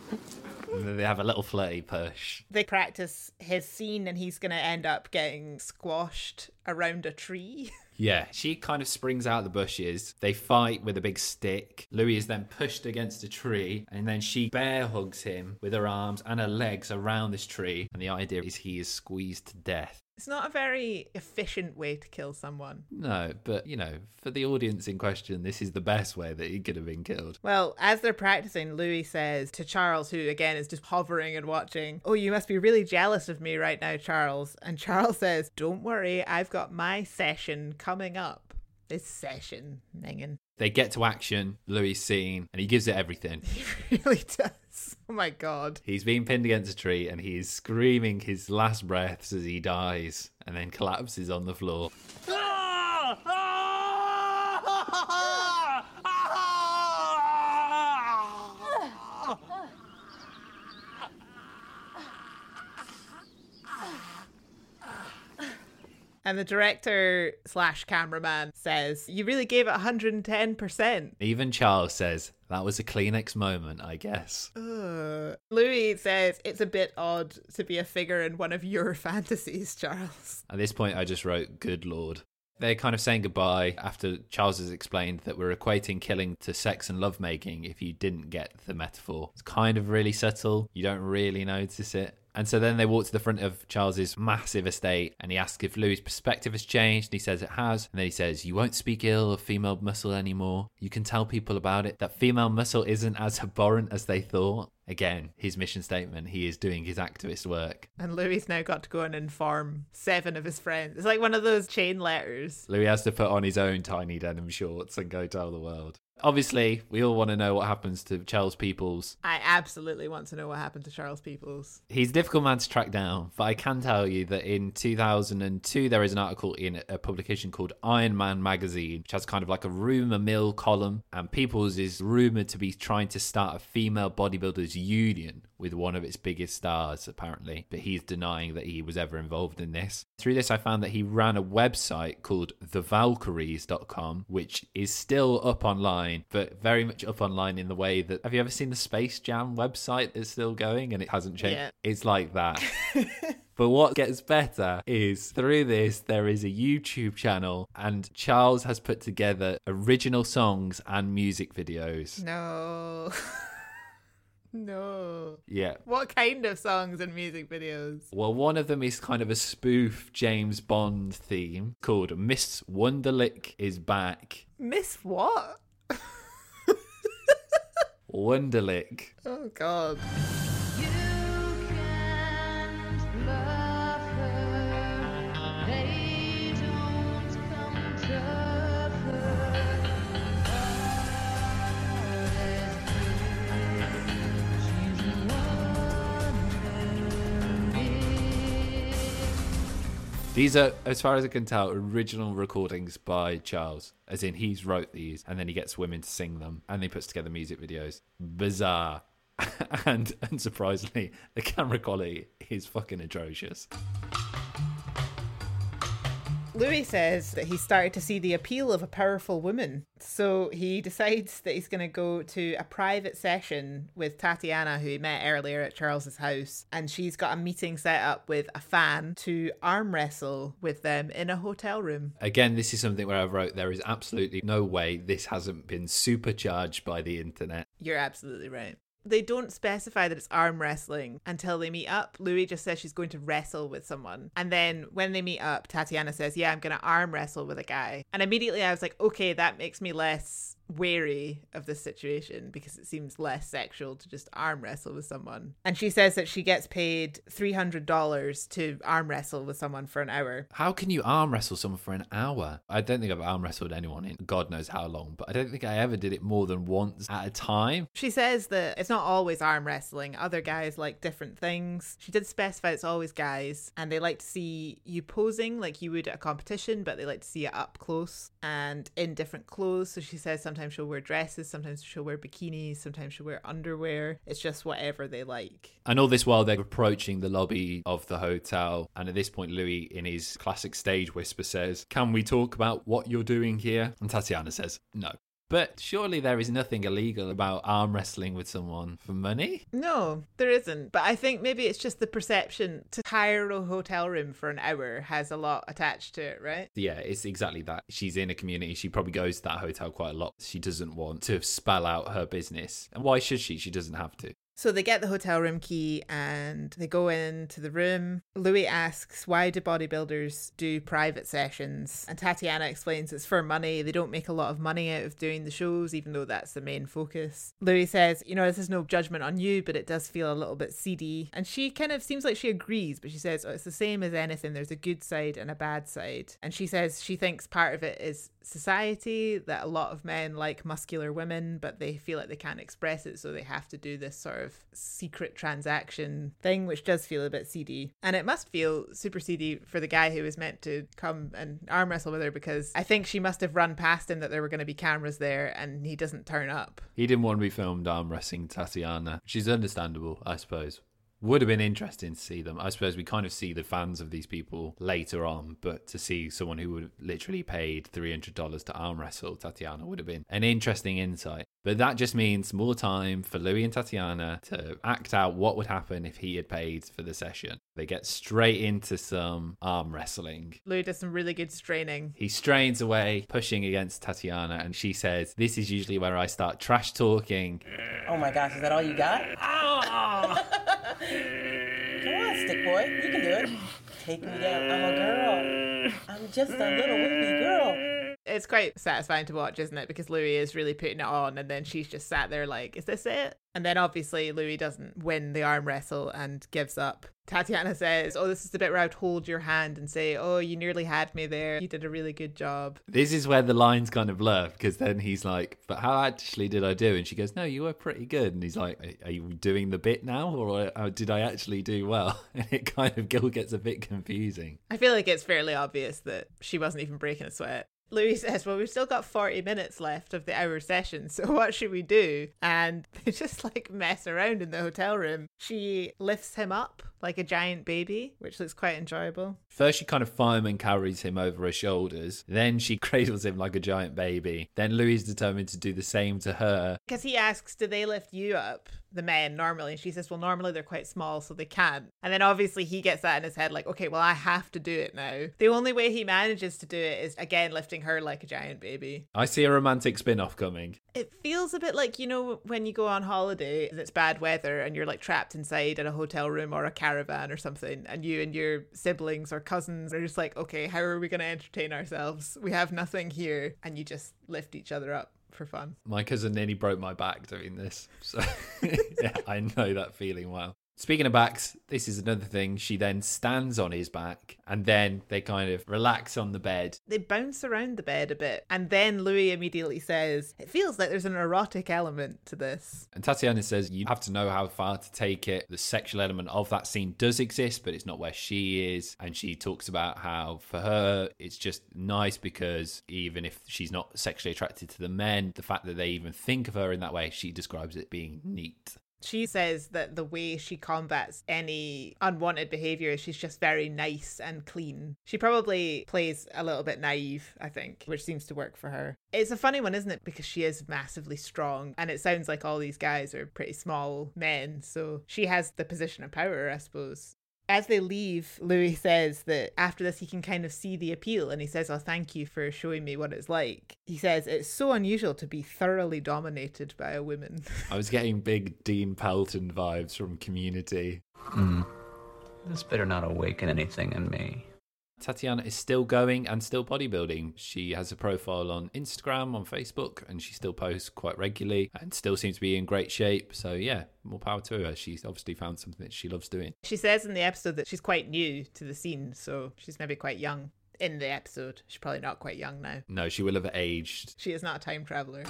[LAUGHS] they have a little flirty push. They practice his scene, and he's going to end up getting squashed around a tree. [LAUGHS] Yeah, she kind of springs out of the bushes. They fight with a big stick. Louis is then pushed against a tree, and then she bear hugs him with her arms and her legs around this tree. And the idea is he is squeezed to death. It's not a very efficient way to kill someone. No, but you know, for the audience in question, this is the best way that he could have been killed. Well, as they're practicing, Louis says to Charles, who again is just hovering and watching, Oh, you must be really jealous of me right now, Charles. And [LAUGHS] Charles says, Don't worry, I've got my session coming up. This session, Megan. They get to action, Louis' scene, and he gives it everything. [LAUGHS] He really does. Oh my god. He's being pinned against a tree and he is screaming his last breaths as he dies and then collapses on the floor. Ah! Ah! [LAUGHS] And the director slash cameraman says, You really gave it 110%. Even Charles says, that was a Kleenex moment, I guess. Ugh. Louis says, It's a bit odd to be a figure in one of your [LAUGHS] fantasies, Charles. At this point, I just wrote, Good Lord. They're kind of saying goodbye after Charles has explained that we're equating killing to sex and lovemaking if you didn't get the metaphor. It's kind of really subtle. You don't really notice it. And so then they walk to the front of Charles's massive estate and he asks if Louis' perspective has changed. And he says it has. And then he says, You won't speak ill of female muscle anymore. You can tell people about it. That female muscle isn't as abhorrent as they thought. Again, his mission statement, he is doing his activist work. And Louis now got to go and inform seven of his friends. It's like one of those chain letters. Louis has to put on his own tiny denim shorts and go tell the world. Obviously, we all want to know what happens to Charles Peoples. I absolutely want to know what happened to Charles Peoples. He's a difficult man to track down, but I can tell you that in 2002 there is an article in a publication called Iron Man magazine, which has kind of like a rumor mill column, and Peoples is rumored to be trying to start a female bodybuilders union with one of its biggest stars, apparently, but he's denying that he was ever involved in this. Through this, I found that he ran a website called thevalkyries.com, which is still up online, but very much up online in the way that have you ever seen the Space Jam website that's still going and it hasn't changed? Yeah. It's like that. [LAUGHS] But what gets better is through this, there is a YouTube channel, and Charles has put together original songs and music videos. No. [LAUGHS] no. Yeah. What kind of songs and music videos? Well, one of them is kind of a spoof James Bond theme called Miss Wonderlick is Back. Miss what? [LAUGHS] Wonderlick. Oh, God. These are, as far as I can tell, original recordings by Charles. As in, he's wrote these and then he gets women to sing them and he puts together music videos. Bizarre. [LAUGHS] and unsurprisingly, the camera quality is fucking atrocious. Louis says that he started to see the appeal of a powerful woman. So he decides that he's going to go to a private session with Tatiana, who he met earlier at Charles's house. And she's got a meeting set up with a fan to arm wrestle with them in a hotel room. Again, this is something where I wrote there is absolutely no way this hasn't been supercharged by the internet. You're absolutely right. They don't specify that it's arm wrestling until they meet up. Louis just says she's going to wrestle with someone. And then when they meet up, Tatiana says, Yeah, I'm going to arm wrestle with a guy. And immediately I was like, Okay, that makes me less wary of this situation because it seems less sexual to just arm wrestle with someone. And she says that she gets paid $300 to arm wrestle with someone for an hour. How can you arm wrestle someone for an hour? I don't think I've arm wrestled anyone in God knows how long, but I don't think I ever did it more than once at a time. She says that it's not always arm wrestling. Other guys like different things. She did specify it's always guys, and they like to see you posing like you would at a competition, but they like to see it up close and in different clothes. So she says sometimes she'll wear dresses, sometimes she'll wear bikinis, sometimes she'll wear underwear. It's just whatever they like. And all this while they're approaching the lobby of the hotel. And at this point, Louis, in his classic stage whisper, says, Can we talk about what you're doing here? And Tatiana says, No. But surely there is nothing illegal about arm wrestling with someone for money? No, there isn't. But I think maybe it's just the perception to hire a hotel room for an hour has a lot attached to it, right? Yeah, it's exactly that. She's in a community. She probably goes to that hotel quite a lot. She doesn't want to spell out her business. And why should she? She doesn't have to. So they get the hotel room key and they go into the room. Louis asks, Why do bodybuilders do private sessions? And Tatiana explains it's for money. They don't make a lot of money out of doing the shows, even though that's the main focus. Louis says, You know, this is no judgment on you, but it does feel a little bit seedy. And she kind of seems like she agrees, but she says, oh, It's the same as anything. There's a good side and a bad side. And she says she thinks part of it is society, that a lot of men like muscular women, but they feel like they can't express it, so they have to do this sort of secret transaction thing, which does feel a bit seedy. And it must feel super seedy for the guy who was meant to come and arm wrestle with her because I think she must have run past him that there were going to be cameras there and he doesn't turn up. He didn't want to be filmed arm wrestling Tatiana, is understandable, I suppose. Would have been interesting to see them. I suppose we kind of see the fans of these people later on, but to see someone who would literally paid $300 to arm wrestle Tatiana would have been an interesting insight. But that just means more time for Louis and Tatiana to act out what would happen if he had paid for the session. They get straight into some arm wrestling. Louis does some really good straining. He strains away, pushing against Tatiana, and she says, This is usually where I start trash talking. Oh my gosh, is that all you got? Ah! [LAUGHS] Come on, stick boy. You can do it. Take me down. I'm a girl. I'm just a little wimpy girl. It's quite satisfying to watch, isn't it? Because Louis is really putting it on, and then she's just sat there like, "Is this it?" And then obviously Louis doesn't win the arm wrestle and gives up. Tatiana says, "Oh, this is the bit where I'd hold your hand and say, "Oh, you nearly had me there. You did a really good job." This is where the lines kind of blur because then he's like, But how actually did I do? And she goes, No, you were pretty good. And he's like, "Are- you doing the bit now or uh, did I actually do well? [LAUGHS] And it kind of [LAUGHS] gets a bit confusing. I feel like it's fairly obvious that she wasn't even breaking a sweat. Louis says, Well, we've still got 40 minutes left of the hour session, so [LAUGHS] what should we do? And [LAUGHS] they just like mess around in the hotel room. She lifts him up like a giant baby, which looks quite enjoyable. First, she kind of fireman carries him over her shoulders. Then she [LAUGHS] cradles him like a giant baby. Then Louis is determined to do the same to her. Because he asks, Do they lift you up? The men normally. And she says, Well, normally they're quite small, so they can't. And then obviously he gets that in his head, like, Okay, well, I have to do it now. The only way he manages to do it is again lifting her like a giant baby. I see a romantic spin off coming. It feels a bit like, you know, when you go on holiday and it's bad weather and you're like trapped inside in a hotel room or a caravan or something, and you and your siblings or cousins are just like, okay, how are we going to entertain ourselves? We have nothing here. And you just lift each other up for fun. My cousin nearly broke my back doing this. So [LAUGHS] yeah, I know that feeling well. Speaking of backs, this is another thing. She then stands on his back and then they kind of relax on the bed. They bounce around the bed a bit. And then Louis immediately says, It feels like there's an erotic element to this. And Tatiana says, You have to know how far to take it. The sexual element of that scene does exist, but it's not where she is. And she talks about how for her, it's just nice because even if she's not sexually attracted to the men, the fact that they even think of her in that way, she describes it being neat. She says that the way she combats any unwanted behavior is she's just very nice and clean. She probably plays a little bit naive, I think, which seems to work for her. It's a funny one, isn't it? Because she is massively strong, and it sounds like all these guys are pretty small men, so she has the position of power, I suppose as they leave, Louis says that after this he can kind of see the appeal and he says, Oh, thank you for showing me what it's like. He says, It's so unusual to be thoroughly dominated by a woman. I was getting big Dean Pelton vibes from community. Hmm. This better not awaken anything in me. Tatiana is still going and still bodybuilding. She has a profile on Instagram, on Facebook, and she still posts quite regularly and still seems to be in great shape. So, yeah, more power to her. She's obviously found something that she loves doing. She says in the episode that she's quite new to the scene, so she's maybe quite young. In the episode, she's probably not quite young now. No, she will have aged. She is not a time traveler.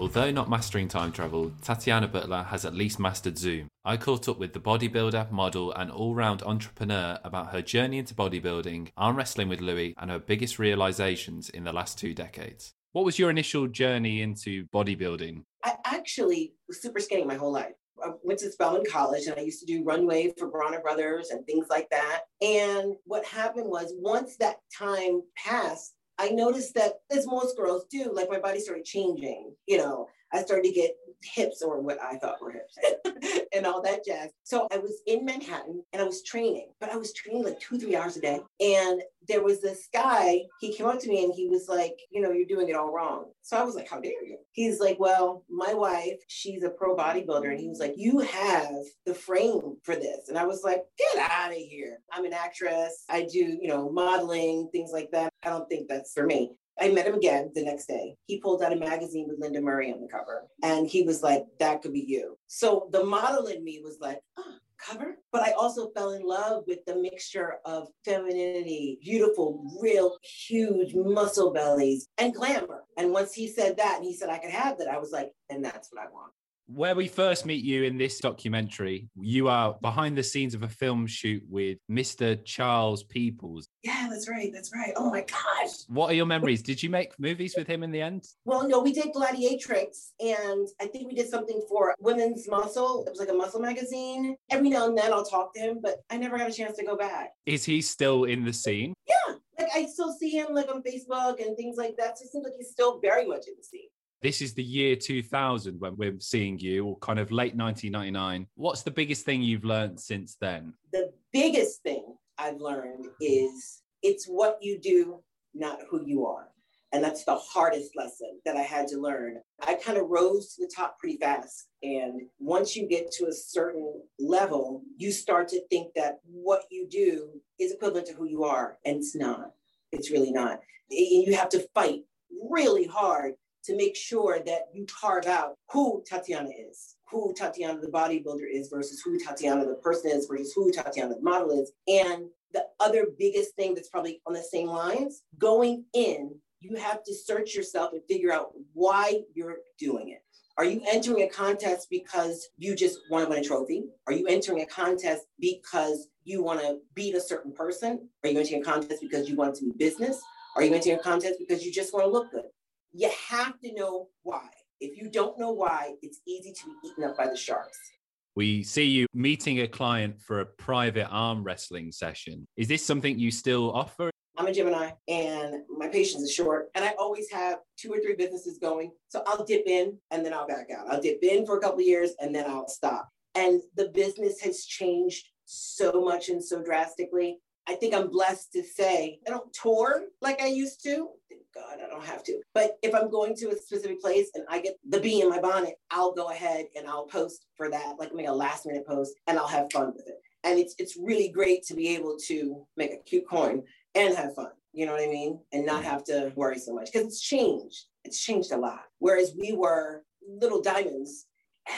Although not mastering time travel, Tatiana Butler has at least mastered Zoom. I caught up with the bodybuilder, model, and all round entrepreneur about her journey into bodybuilding, arm wrestling with Louis, and her biggest realizations in the last two decades. What was your initial journey into bodybuilding? I actually was super skinny my whole life. I went to Spelman College and I used to do runway for Bronner Brothers and things like that. And what happened was once that time passed, I noticed that as most girls do, like my body started changing. You know, I started to get hips or what I thought were hips [LAUGHS] and all that jazz. So I was in Manhattan and I was training, but I was training like two, three hours a day. And there was this guy, he came up to me and he was like, you know, you're doing it all wrong. So I was like, how dare you? He's like, well, my wife, she's a pro bodybuilder. And he was like, you have the frame for this. And I was like, get out of here. I'm an actress. I do, you know, modeling, things like that. I don't think that's for me. I met him again the next day. He pulled out a magazine with Lenda Murray on the cover and he was like, that could be you. So the model in me was like, oh, cover. But I also fell in love with the mixture of femininity, beautiful, real, huge muscle bellies, and glamour. And once he said that and he said I could have that, I was like, and that's what I want. Where we first meet you in this documentary, you are behind the scenes of a film shoot with Mr. Charles Peoples. Yeah, that's right. That's right. Oh my gosh. What are your memories? Did you make movies with him in the end? Well, no, we did Gladiatrix, and I think we did something for Women's Muscle. It was like a muscle magazine. Every now and then I'll talk to him, but I never got a chance to go back. Is he still in the scene? Yeah. Like I still see him like on Facebook and things like that. So it seems like he's still very much in the scene. This is the year 2000 when we're seeing you, or kind of late 1999. What's the biggest thing you've learned since then? The biggest thing I've learned is it's what you do, not who you are. And that's the hardest lesson that I had to learn. I kind of rose to the top pretty fast. And once you get to a certain level, you start to think that what you do is equivalent to who you are. And it's not. It's really not. You have to fight really hard to make sure that you carve out who Tatiana is, who Tatiana the bodybuilder is versus who Tatiana the person is versus who Tatiana the model is. And the other biggest thing that's probably on the same lines, going in, you have to search yourself and figure out why you're doing it. Are you entering a contest because you just want to win a trophy? Are you entering a contest because you want to beat a certain person? Are you entering a contest because you want to be business? Are you entering a contest because you just want to look good? You have to know why. If you don't know why, it's easy to be eaten up by the sharks. We see you meeting a client for a private arm wrestling session. Is this something you still offer? I'm a Gemini and my patience is short. And I always have two or three businesses going. So I'll dip in and then I'll back out. I'll dip in for a couple of years and then I'll stop. And the business has changed so much and so drastically. I think I'm blessed to say I don't tour like I used to. Thank God I don't have to. But if I'm going to a specific place and I get the bee in my bonnet, I'll go ahead and I'll post for that, like make a last minute post and I'll have fun with it. And it's it's really great to be able to make a cute coin and have fun. You know what I mean? And not have to worry so much because it's changed. It's changed a lot. Whereas we were little diamonds,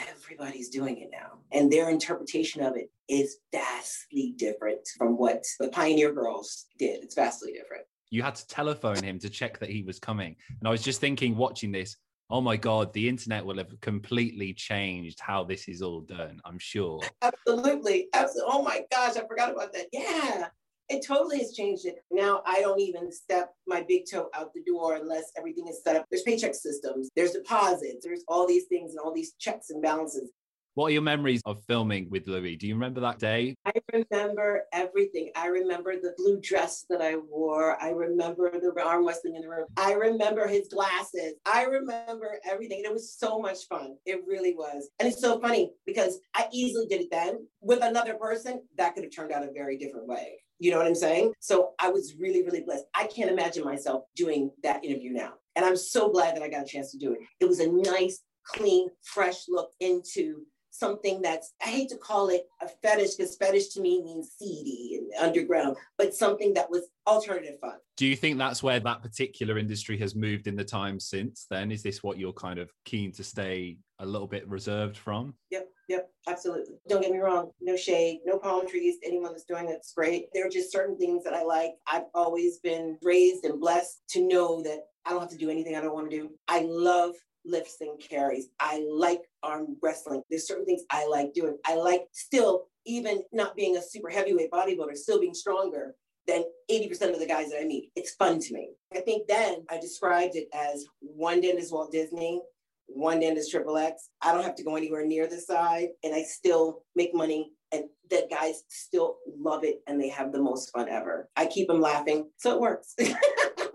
everybody's doing it now. And their interpretation of it is vastly different from what the Pioneer Girls did. It's vastly different. You had to telephone him to check that he was coming. And I was just thinking, watching this, oh my God, the internet will have completely changed how this is all done, I'm sure. Absolutely. Absolutely. Oh my gosh, I forgot about that. Yeah. It totally has changed it. Now I don't even step my big toe out the door unless everything is set up. There's paycheck systems, there's deposits, there's all these things and all these checks and balances. What are your memories of filming with Louis? Do you remember that day? I remember everything. I remember the blue dress that I wore. I remember the arm wrestling in the room. I remember his glasses. I remember everything. It was so much fun. It really was. And it's so funny because I easily did it then. With another person, that could have turned out a very different way. You know what I'm saying? So I was really, really blessed. I can't imagine myself doing that interview now. And I'm so glad that I got a chance to do it. It was a nice, clean, fresh look into something that's, I hate to call it a fetish because fetish to me means seedy and underground, but something that was alternative fun. Do you think that's where that particular industry has moved in the time since then? Is this what you're kind of keen to stay a little bit reserved from? Yep, yep, absolutely. Don't get me wrong, no shade, no palm trees. Anyone that's doing it's great. There are just certain things that I like. I've always been raised and blessed to know that I don't have to do anything I don't want to do. I love lifts and carries. I like arm wrestling. There's certain things I like doing. I like still, even not being a super heavyweight bodybuilder, still being stronger than 80% of the guys that I meet. It's fun to me. I think then I described it as one dentist Walt Disney, one dentist Triple X. I don't have to go anywhere near the side and I still make money and the guys still love it and they have the most fun ever. I keep them laughing, so it works. [LAUGHS]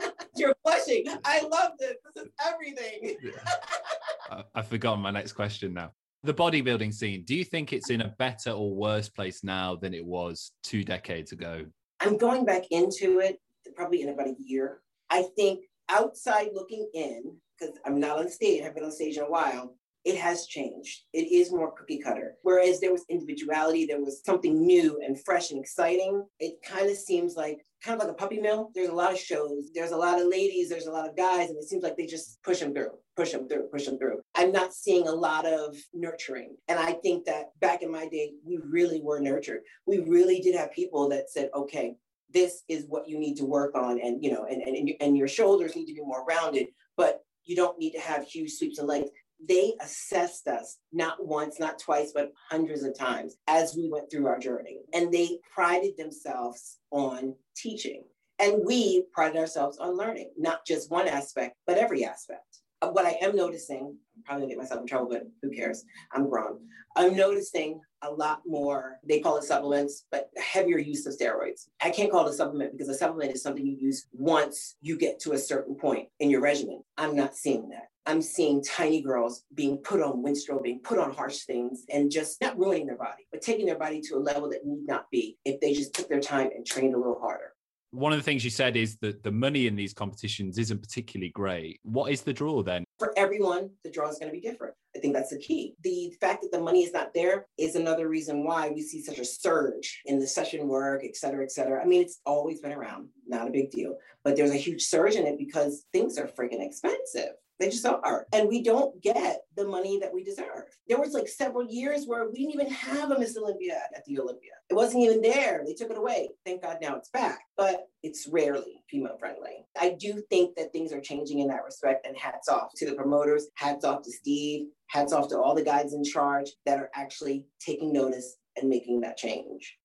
You're blushing. I love this. This is everything. [LAUGHS] I- I've forgotten my next question now. The bodybuilding scene, do you think it's in a better or worse place now than it was two decades ago? I'm going back into it probably in about a year. I think outside looking in, because I'm not on stage, I've been on stage in a while, it has changed. It is more cookie cutter. Whereas there was individuality, there was something new and fresh and exciting. It kind of seems like kind of like a puppy mill. There's a lot of shows, there's a lot of ladies, there's a lot of guys, and it seems like they just push them through, push them through, push them through. I'm not seeing a lot of nurturing. And I think that back in my day, we really were nurtured. We really did have people that said, okay, this is what you need to work on and you know and, and, and your shoulders need to be more rounded but you don't need to have huge sweeps of legs they assessed us not once, not twice, but hundreds of times as we went through our journey. And they prided themselves on teaching. And we prided ourselves on learning, not just one aspect, but every aspect. Of what I am noticing, I'm probably gonna get myself in trouble, but who cares? I'm grown. I'm noticing a lot more, they call it supplements, but heavier use of steroids. I can't call it a supplement because a supplement is something you use once you get to a certain point in your regimen. I'm not seeing that. I'm seeing tiny girls being put on Winstrol, being put on harsh things, and just not ruining their body, but taking their body to a level that need not be if they just took their time and trained a little harder. One of the things you said is that the money in these competitions isn't particularly great. What is the draw then? For everyone, the draw is going to be different. I think that's the key. The fact that the money is not there is another reason why we see such a surge in the session work, et cetera, et cetera. I mean, it's always been around, not a big deal, but there's a huge surge in it because things are freaking expensive. They just are. And we don't get the money that we deserve. There was like several years where we didn't even have a Miss Olympia at the Olympia. It wasn't even there. They took it away. Thank God now it's back, but it's rarely female friendly. I do think that things are changing in that respect and hats off to the promoters, hats off to Steve, Hats off to all the guys in charge that are actually taking notice and making that change.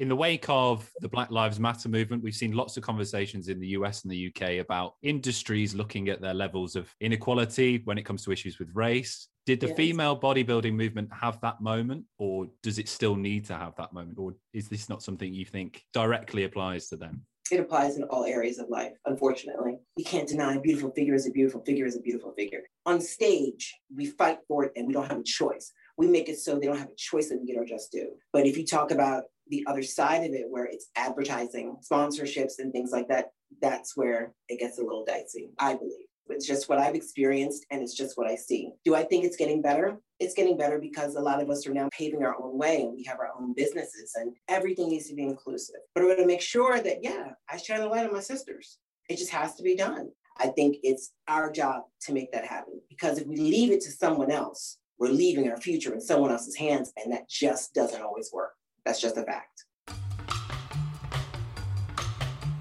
In the wake of the Black Lives Matter movement, we've seen lots of conversations in the US and the UK about industries looking at their levels of inequality when it comes to issues with race. Did the Yes. female bodybuilding movement have that moment, or does it still need to have that moment? Or is this not something you think directly applies to them? It applies in all areas of life, unfortunately. You can't deny a beautiful figure is a beautiful figure is a beautiful figure. On stage, we fight for it and we don't have a choice. We make it so they don't have a choice that we get our just due. But if you talk about the other side of it, where it's advertising, sponsorships, and things like that, that's where it gets a little dicey, I believe. It's just what I've experienced and it's just what I see. Do I think it's getting better? It's getting better because a lot of us are now paving our own way and we have our own businesses and everything needs to be inclusive. But we're going to make sure that, yeah, I shine the light on my sisters. It just has to be done. I think it's our job to make that happen because if we leave it to someone else, we're leaving our future in someone else's hands and that just doesn't always work. That's just a fact.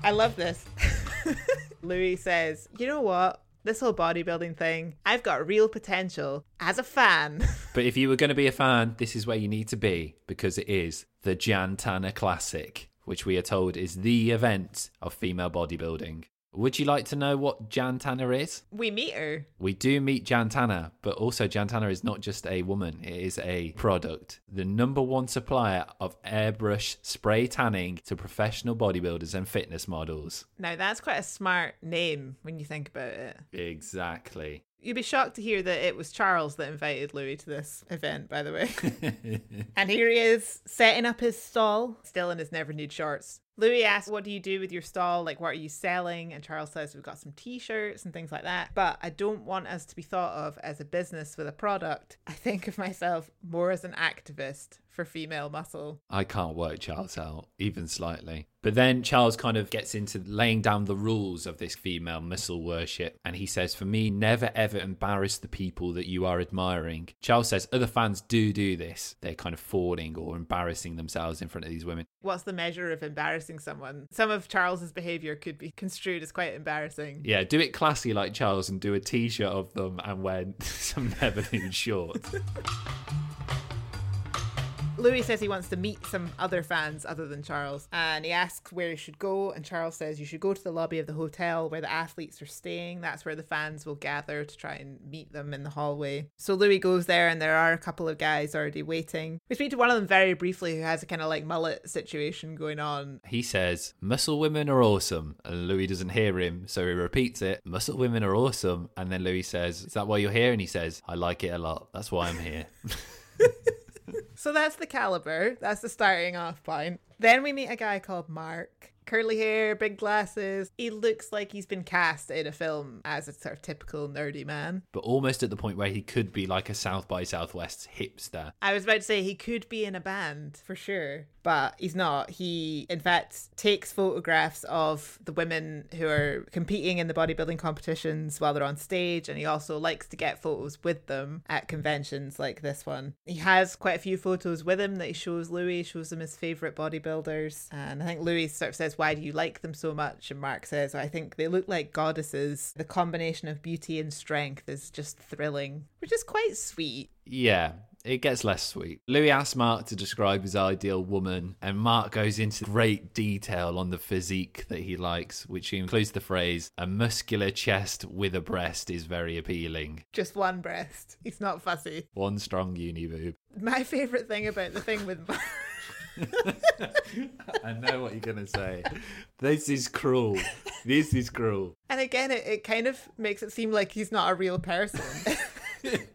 I love this. [LAUGHS] Louis says, You know what? This whole bodybuilding thing, I've got real potential as a fan. [LAUGHS] But if you were going to be a fan, this is where you need to be because it is the Jan Tana Classic, which we are told is the event of female bodybuilding. Would you like to know what Jan Tana is? we meet her. We do meet Jan Tana, but also Jan Tana is not just a woman, it is a product. The number one supplier of airbrush spray tanning to professional bodybuilders and fitness models. Now, that's quite a smart name when you think about it. Exactly. You'd be shocked to hear that it was Charles that invited Louis to this event, by the way. [LAUGHS] and here he is, setting up his stall, still in his never nude shorts. Louis asks, What do you do with your stall? Like, what are you selling? And Charles says, We've got some t shirts and things like that. But I don't want us to be thought of as a business with a product. I think of myself more as an activist for female muscle. I can't work Charles out, even slightly. But then Charles kind of gets into laying down the rules of this female muscle worship. And he says, For me, never ever embarrass the people that you are admiring. Charles says other fans do do this. They're kind of fawning or embarrassing themselves in front of these women. What's the measure of embarrassing someone? Some of Charles's behavior could be construed as quite embarrassing. Yeah, do it classy like Charles and do a t shirt of them and wear [LAUGHS] some never nude shorts. [LAUGHS] Louis says he wants to meet some other fans other than Charles, and he asks where he should go. And Charles says you should go to the lobby of the hotel where the athletes are staying. That's where the fans will gather to try and meet them in the hallway. So Louis goes there, and there are a couple of guys already waiting. We speak to one of them very briefly who has a kind of like mullet situation going on. He says, Muscle women are awesome. And Louis doesn't hear him, so he repeats it, Muscle women are awesome. And then Louis says, Is that why you're here? And he says, I like it a lot. That's why I'm here. [LAUGHS] So that's the caliber. That's the starting off point. Then we meet a guy called Mark. Curly hair, big glasses. He looks like he's been cast in a film as a sort of typical nerdy man. but almost at the point where he could be like a South by Southwest hipster. I was about to say he could be in a band for sure, but he's not. He, in fact, takes photographs of the women who are competing in the bodybuilding competitions while they're on stage, and he also likes to get photos with them at conventions like this one. He has quite a few photos with him that he shows Louis, shows him his favorite bodybuilders, and I think Louis sort of says, Why do you like them so much? And Mark says, I think they look like goddesses. The combination of beauty and strength is just thrilling, which is quite sweet. Yeah, it gets less sweet. Louis asks Mark to describe his ideal woman, and Mark goes into great detail on the physique that he likes, which includes the phrase, a muscular chest with a breast is very appealing. just one breast. He's not fussy. One strong uni boob. My favorite thing about the thing with [LAUGHS] [LAUGHS] I know what you're going to say. This is cruel. This is cruel. and again it, it kind of makes it seem like he's not a real person. [LAUGHS]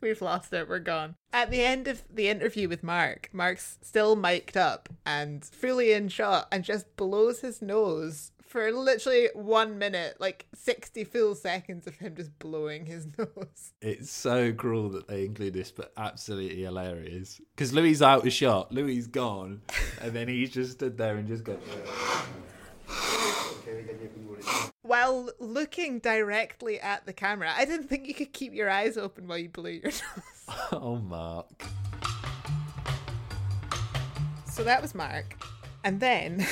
We've lost it, we're gone. At the end of the interview with Mark, Mark's still mic'd up and fully in shot and just blows his nose for literally one minute, like 60 full seconds of him just blowing his [LAUGHS] nose. It's so cruel that they include this, but absolutely hilarious. Because Louis is out of shot, Louis is gone, and then he's just stood there and just goes. [LAUGHS] While looking directly at the camera, I didn't think you could keep your eyes open while you blew your [LAUGHS] nose. Oh, Mark. So that was Mark. And then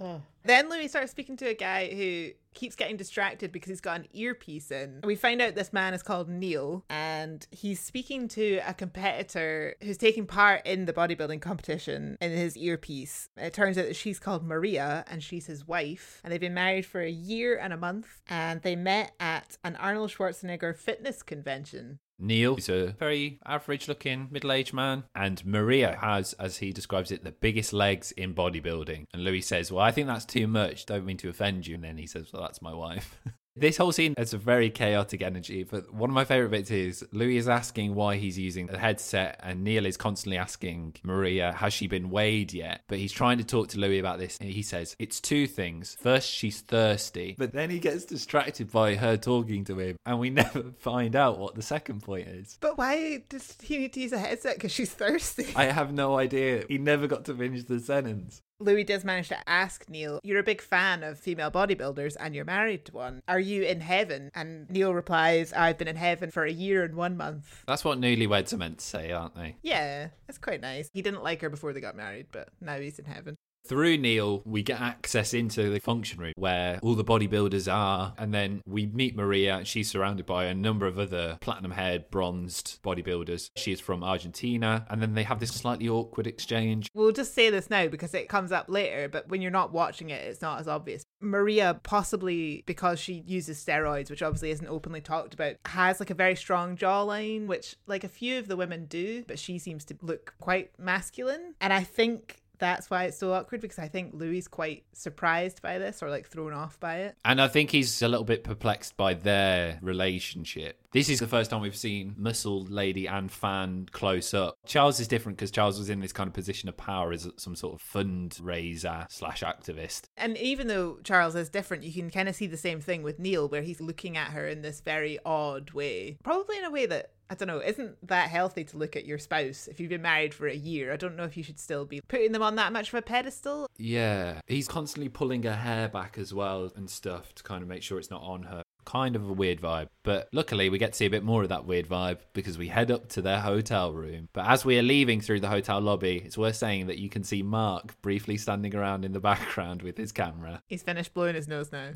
[SIGHS] Then Louis starts speaking to a guy who keeps getting distracted because he's got an earpiece in. We find out this man is called Neil and he's speaking to a competitor who's taking part in the bodybuilding competition in his earpiece. It turns out that she's called Maria and she's his wife. And they've been married for a year and a month and they met at an Arnold Schwarzenegger fitness convention. Neil is a very average looking middle aged man, and Maria has, as he describes it, the biggest legs in bodybuilding. And Louis says, Well, I think that's too much. Don't mean to offend you. And then he says, Well, that's my wife. [LAUGHS] This whole scene has a very chaotic energy, but one of my favorite bits is Louis is asking why he's using a headset, and Neil is constantly asking Maria, Has she been weighed yet? But he's trying to talk to Louis about this. And he says, It's two things. First, she's thirsty, but then he gets distracted by her talking to him, and we [LAUGHS] never find out what the second point is. But why does he need to use a headset? Because she's thirsty. I have no idea. He never got to finish the sentence. Louis does manage to ask Neil, You're a big fan of female bodybuilders and you're married to one. Are you in heaven? And Neil replies, I've been in heaven for a year and one month. That's what newlyweds are meant to say, aren't they? Yeah, that's quite nice. He didn't like her before they got married, but now he's in heaven. Through Neil, we get access into the function room where all the bodybuilders are, and then we meet Maria. She's surrounded by a number of other platinum haired, bronzed bodybuilders. She is from Argentina, and then they have this slightly awkward exchange. We'll just say this now because it comes up later, but when you're not watching it, it's not as obvious. Maria, possibly because she uses steroids, which obviously isn't openly talked about, has like a very strong jawline, which like a few of the women do, but she seems to look quite masculine. And I think that's why it's so awkward because I think Louis quite surprised by this or like thrown off by it. And I think he's a little bit perplexed by their relationship. This is the first time we've seen Muscle Lady and Fan close up. Charles is different because Charles was in this kind of position of power as some sort of fundraiser slash activist. And even though Charles is different, you can kind of see the same thing with Neil, where he's looking at her in this very odd way, probably in a way that I don't know, isn't that healthy to look at your spouse if you've been married for a year? I don't know if you should still be putting them on that much of a pedestal. Yeah, he's constantly pulling her hair back as well and stuff to kind of make sure it's not on her. Kind of a weird vibe, but luckily we get to see a bit more of that weird vibe because we head up to their hotel room. But as we are leaving through the hotel lobby, it's worth saying that you can see Mark briefly standing around in the [LAUGHS] background with his camera. He's finished blowing his nose now.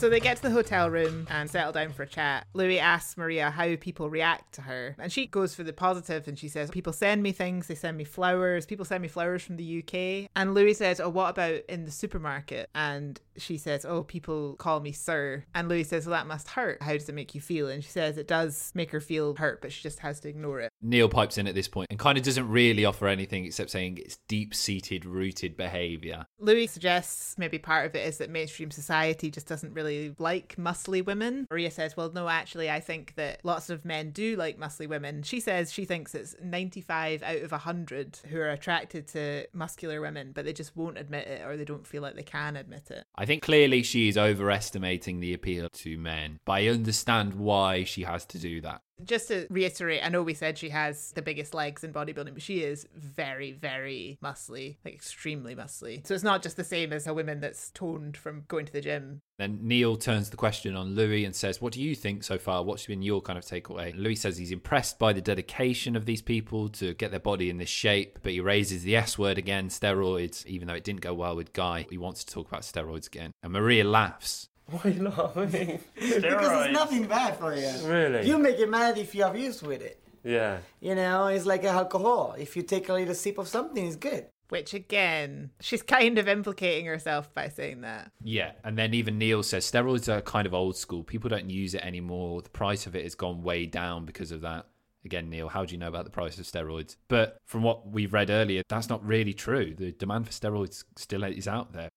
So they get to the hotel room and settle down for a chat. Louis asks Maria how people react to her, and she goes for the positive and she says, People send me things, they send me flowers, people send me flowers from the UK. And Louis says, Oh, what about in the supermarket? And she says, Oh, people call me sir. And Louis says, Well, that must hurt. How does it make you feel? And she says, It does make her feel hurt, but she just has to ignore it. Neil pipes in at this point and kind of doesn't really offer anything except saying it's deep seated, rooted behaviour. Louis suggests maybe part of it is that mainstream society just doesn't really like muscly women. Maria says, Well, no, actually, I think that lots of men do like muscly women. She says she thinks it's 95 out of 100 who are attracted to muscular women, but they just won't admit it or they don't feel like they can admit it. I think clearly she is overestimating the appeal to men, but I understand why she has to do that. Just to reiterate, I know we said she has the biggest legs in bodybuilding, but she is very, very muscly, like extremely muscly. So it's not just the same as a woman that's toned from going to the gym. Then Neil turns the question on Louis and says, What do you think so far? What's been your kind of takeaway? Louis says he's impressed by the dedication of these people to get their body in this shape, but he raises the S word again, steroids, even though it didn't go well with Guy. He wants to talk about steroids again. And Maria laughs. Why not? [LAUGHS] I mean, Because it's nothing bad for you. Really? You make it mad if you have used with it. Yeah. You know, it's like alcohol. If you take a little sip of something, it's good. Which again, she's kind of implicating herself by saying that. Yeah, and then even Neil says steroids are kind of old school. People don't use it anymore. The price of it has gone way down because of that. Again, Neil, how do you know about the price of steroids? But from what we've read earlier, that's not really true. The demand for steroids still is out there.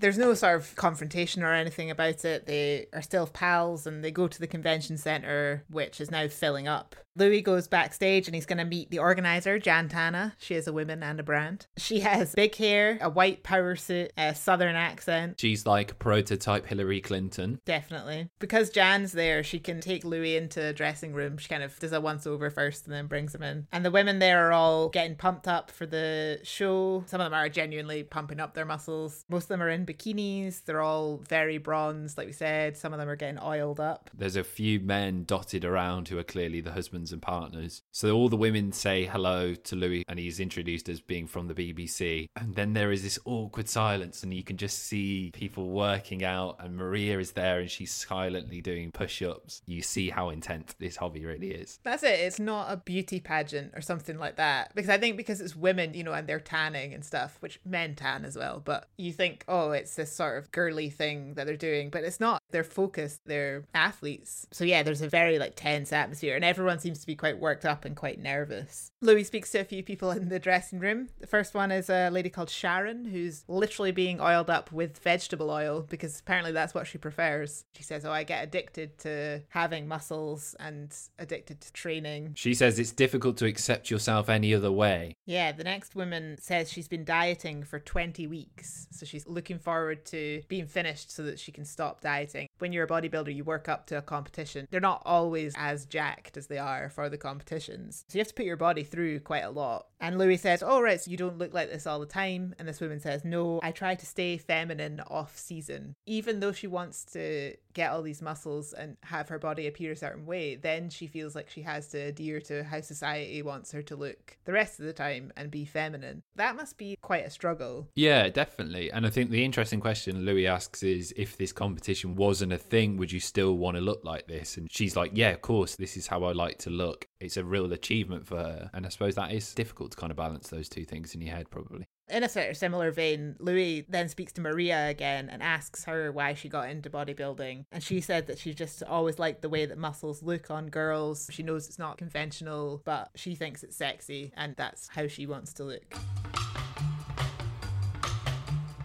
There's no sort of confrontation or anything about it. They are still pals and they go to the convention center, which is now filling up. Louis goes backstage and he's going to meet the organizer, Jan Tana. She is a woman and a brand. She has big hair, a white power suit, a southern accent. She's like prototype Hillary Clinton. Definitely. Because Jan's there, she can take Louis into a dressing room. She kind of does a once over first and then brings him in. And the women there are all getting pumped up for the show. Some of them are genuinely pumping up their muscles. Most of them are in bikinis. They're all very bronzed, like we said. Some of them are getting oiled up. There's a few men dotted around who are clearly the husbands and partners. So all the women say hello to Louis and he's introduced as being from the BBC. And then there is this awkward silence and you can just see people working out and Maria is there and she's silently doing push-ups. You see how intense this hobby really is. That's it. It's not a beauty pageant or something like that. Because I think because it's women, you know, and they're tanning and stuff, which men tan as well, but you think, oh, it's this sort of girly thing that they're doing, but it's not. They're focused, they're athletes. So yeah, there's a very like tense atmosphere and everyone seems to be quite worked up and quite nervous. Louis speaks to a few people in the dressing room. The first one is a lady called Sharon who's literally being oiled up with vegetable oil because apparently that's what she prefers. She says, "Oh, I get addicted to having muscles and addicted to training." She says it's difficult to accept yourself any other way. Yeah, the next woman says she's been dieting for 20 weeks. So she's looking forward to being finished so that she can stop dieting. When you're a bodybuilder, you work up to a competition. They're not always as jacked as they are for the competitions. So you have to put your body through quite a lot. And Louis says, Oh, right, so you don't look like this all the time. And this woman says, No, I try to stay feminine off season. Even though she wants to get all these muscles and have her body appear a certain way, then she feels like she has to adhere to how society wants her to look the rest of the time and be feminine. That must be quite a struggle. Yeah, definitely. And I think the interesting question Louis asks is if this competition wasn't a thing, would you still want to look like this? And she's like, Yeah, of course, this is how I like to look. It's a real achievement for her. And I suppose that is difficult to kind of balance those two things in your head, probably. In a sort of similar vein, Louis then speaks to Maria again and asks her why she got into bodybuilding. And she said that she just always liked the way that muscles look on girls. She knows it's not conventional, but she thinks it's sexy and that's how she wants to look.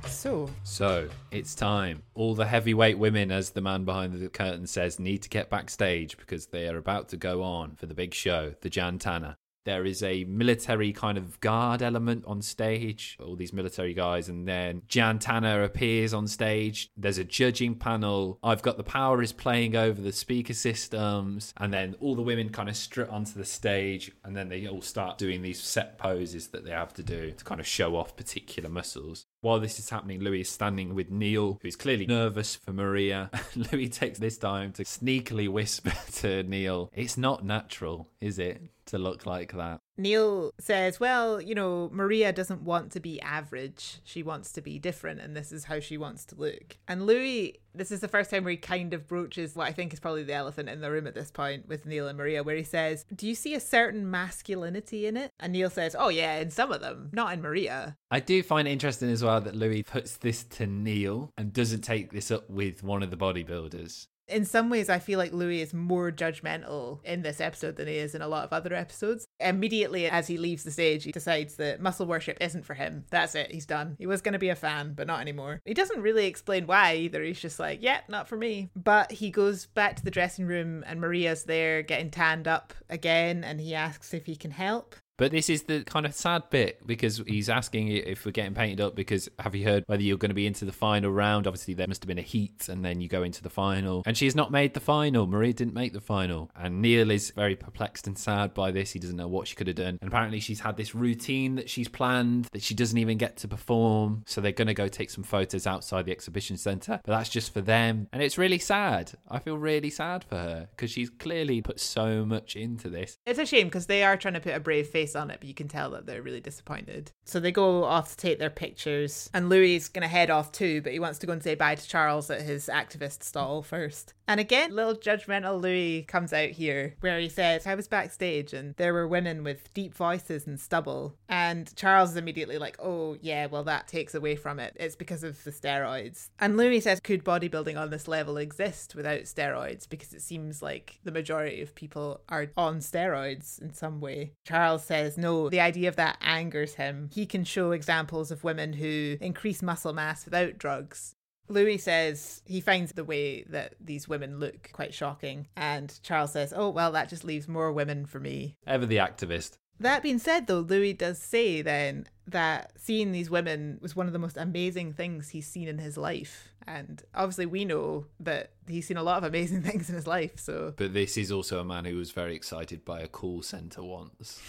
So, So it's time. All the heavyweight women, as the man behind the curtain says, need to get backstage because they are about to go on for the big show, the Jan Tana. There is a military kind of guard element on stage, all these military guys, and then Jan Tana appears on stage. There's a judging panel. I've Got the Power is playing over the speaker systems, and then all the women kind of strut onto the stage, and then they all start doing these set poses that they have to do to kind of show off particular muscles. While this is happening, Louis is standing with Neil, who's clearly nervous for Maria. [LAUGHS] Louis takes this time to sneakily whisper [LAUGHS] to Neil, It's not natural, is it, to look like that? Neil says, Well, you know, Maria doesn't want to be average. She wants to be different, and this is how she wants to look. And Louis, this is the first time where he kind of broaches what I think is probably the elephant in the room at this point with Neil and Maria, where he says, Do you see a certain masculinity in it? And Neil says, Oh, yeah, in some of them, not in Maria. I do find it interesting as well that Louis puts this to Neil and doesn't take this up with one of the bodybuilders. In some ways, I feel like Louis is more judgmental in this episode than he is in a lot of other episodes. Immediately as he leaves the stage, he decides that muscle worship isn't for him. That's it, he's done. He was going to be a fan, but not anymore. He doesn't really explain why either. He's just like, yeah, not for me. But he goes back to the dressing room, and Maria's there getting tanned up again, and he asks if he can help. But this is the kind of sad bit because he's asking if we're getting painted up because have you heard whether you're going to be into the final round? Obviously, there must have been a heat and then you go into the final. And she has not made the final. Maria didn't make the final. And Neil is very perplexed and sad by this. He doesn't know what she could have done. And apparently, she's had this routine that she's planned that she doesn't even get to perform. So they're going to go take some photos outside the exhibition centre. But that's just for them. And it's really sad. I feel really sad for her because she's clearly put so much into this. It's a shame because they are trying to put a brave face on it, but you can tell that they're really disappointed. So they go off to take their pictures, and Louis is going to head off too, but he wants to go and say bye to Charles at his activist stall first. And again, little judgmental Louis comes out here where he says, I was backstage and there were women with deep voices and stubble. And Charles is immediately like, oh, yeah, well, that takes away from it. It's because of the steroids. And Louis says, could bodybuilding on this level exist without steroids? Because it seems like the majority of people are on steroids in some way. Charles says, no, the idea of that angers him. He can show examples of women who increase muscle mass without drugs. Louis says he finds the way that these women look quite shocking. And Charles says, oh, well, that just leaves more women for me. Ever the activist. That being said, though, Louis does say then that seeing these women was one of the most amazing things he's seen in his life. And obviously, we know that he's seen a lot of amazing [LAUGHS] things in his life. So, But this is also a man who was very excited by a call centre once.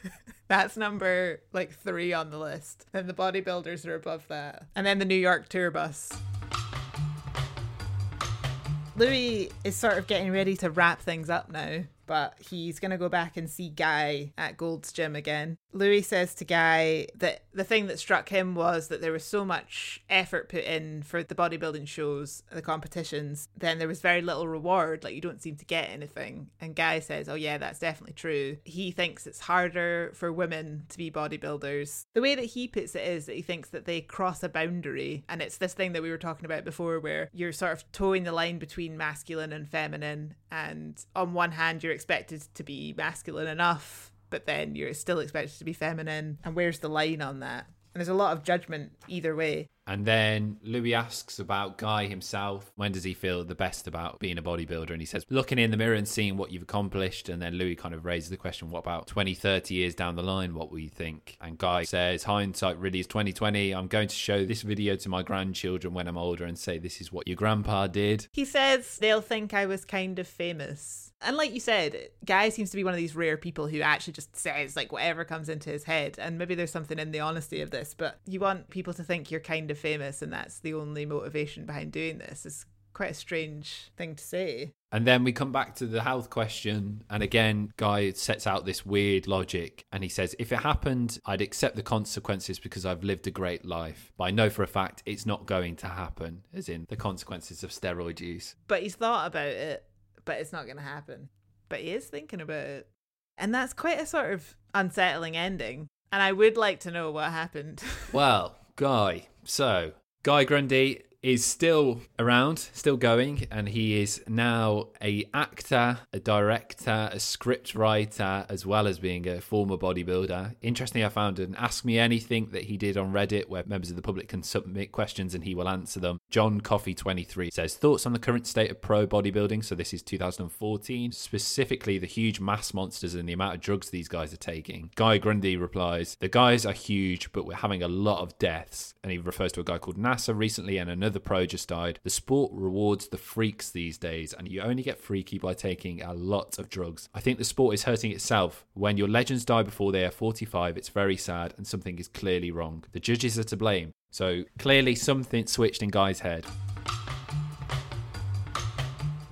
[LAUGHS] That's number like three on the list. Then the bodybuilders are above that. And then the New York tour bus. Louis is sort of getting ready to wrap things up now, but he's going to go back and see Guy at Gold's Gym again. Louis says to Guy that the thing that struck him was that there was so much effort put in for the bodybuilding shows, the competitions, then there was very little reward. Like you don't seem to get anything. And Guy says, Oh, yeah, that's definitely true. He thinks it's harder for women to be bodybuilders. The way that he puts it is that he thinks that they cross a boundary. And it's this thing that we were talking about before where you're sort of toeing the line between masculine and feminine. And on one hand, you're expected to be masculine enough but then you're still expected to be feminine. And where's the line on that? And there's a lot of judgment either way. And then Louis asks about Guy himself. When does he feel the best about being a bodybuilder? And he says, looking in the mirror and seeing what you've accomplished. And then Louis kind of raises the question, what about 20, 30 years down the line? What will you think? And Guy says, hindsight really is 2020. I'm going to show this video to my grandchildren when I'm older and say, this is what your grandpa did. He says they'll think I was kind of famous. And like you said, Guy seems to be one of these rare people who actually just says like whatever comes into his head. And maybe there's something in the honesty of this, but you want people to think you're kind of famous and that's the only motivation behind doing this. It's quite a strange thing to say. And then we come back to the health question. And again, Guy sets out this weird logic. And he says, if it happened, I'd accept the consequences because I've lived a great life. But I know for a fact it's not going to happen, as in the consequences of steroid use. But he's thought about it but it's not going to happen. But he is thinking about it. And that's quite a sort of unsettling ending. And I would like to know what happened. [LAUGHS] well, Guy. So, Guy Grundy is still around, still going, and he is now a actor, a director, a script writer, as well as being a former bodybuilder. Interestingly, I found an Ask Me Anything that he did on Reddit, where members of the public can submit questions and he will answer them. John Coffee 23 says thoughts on the current state of pro bodybuilding. So this is 2014, specifically the huge mass monsters and the amount of drugs these guys are taking. Guy Grundy replies, "The guys are huge, but we're having a lot of deaths." And he refers to a guy called Nasser recently and another pro just died. The sport rewards the freaks these days, and you only get freaky by taking a lot of drugs. I think the sport is hurting itself. When your legends die before they are 45, it's very sad, and something is clearly wrong. The judges are to blame. So clearly, something switched in Guy's head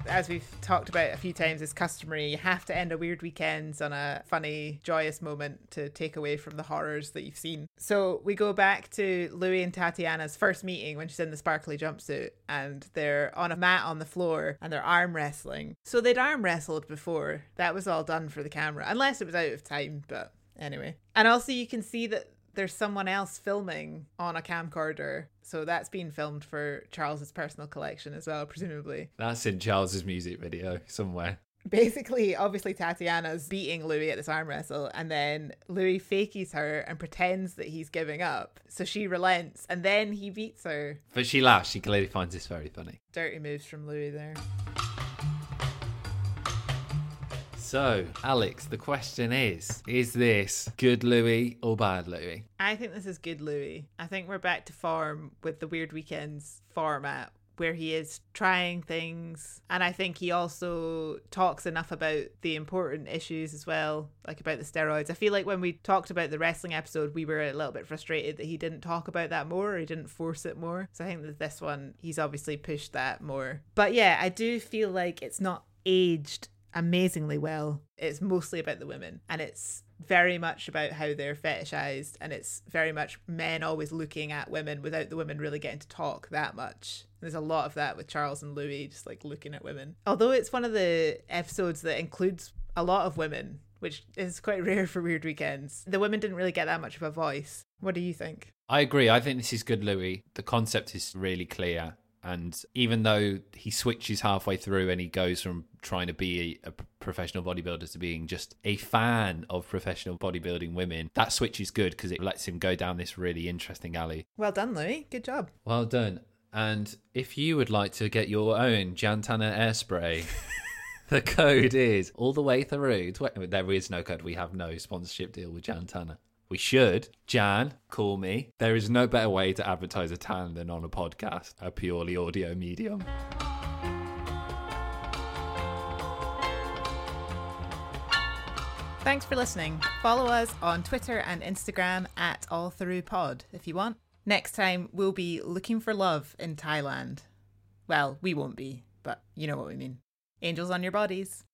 as we've talked about a few times, is customary. You have to end a weird weekends on a funny, joyous moment to take away from the horrors that you've seen. So we go back to Louis and Tatiana's first meeting when she's in the sparkly jumpsuit and they're on a mat on the floor and they're arm wrestling. So they'd arm wrestled before. That was all done for the camera, unless it was out of time, but anyway. And also you can see that there's someone else filming on a camcorder. So that's being filmed for Charles's personal collection as well, presumably. That's in Charles's music video somewhere. Basically, obviously, Tatiana's beating Louis at this arm wrestle, and then Louis fakies her and pretends that he's giving up. So she relents, and then he beats her. But she laughs. She clearly finds this very funny. Dirty moves from Louis there. So, Alex, the question is Is this good Louis or bad Louis? I think this is good Louis. I think we're back to form with the Weird Weekends format where he is trying things. And I think he also talks enough about the important issues as well, like about the steroids. I feel like when we talked about the wrestling episode, we were a little bit frustrated that he didn't talk about that more or he didn't force it more. So I think that this one, he's obviously pushed that more. But yeah, I do feel like it's not aged amazingly well. It's mostly about the women and it's very much about how they're fetishized and it's very much men always looking at women without the women really getting to talk that much. There's a lot of that with Charles and Louis just like looking at women. Although it's one of the episodes that includes a lot of women, which is quite [LAUGHS] rare for Weird Weekends. The women didn't really get that much of a voice. What do you think? I agree. I think this is good, Louis. The concept is really clear and even though he switches halfway through and he goes from trying to be a, a, professional bodybuilder to being just a fan of professional bodybuilding women, that switch is good because it lets him go down this really interesting alley. Well done, Louis. Good job. Well done. And if you would like to get your own Jan Tana air spray, [LAUGHS] the code is all the way through. There is no code. We have no sponsorship deal with Jan Tana. We should. Jan, call me. There is no better way to advertise a tan than on a podcast, a purely audio medium. Thanks for listening. Follow us on Twitter and Instagram at All Through Pod if you want. Next time, we'll be looking for love in Thailand. Well, we won't be, but you know what we mean. Angels on your bodies.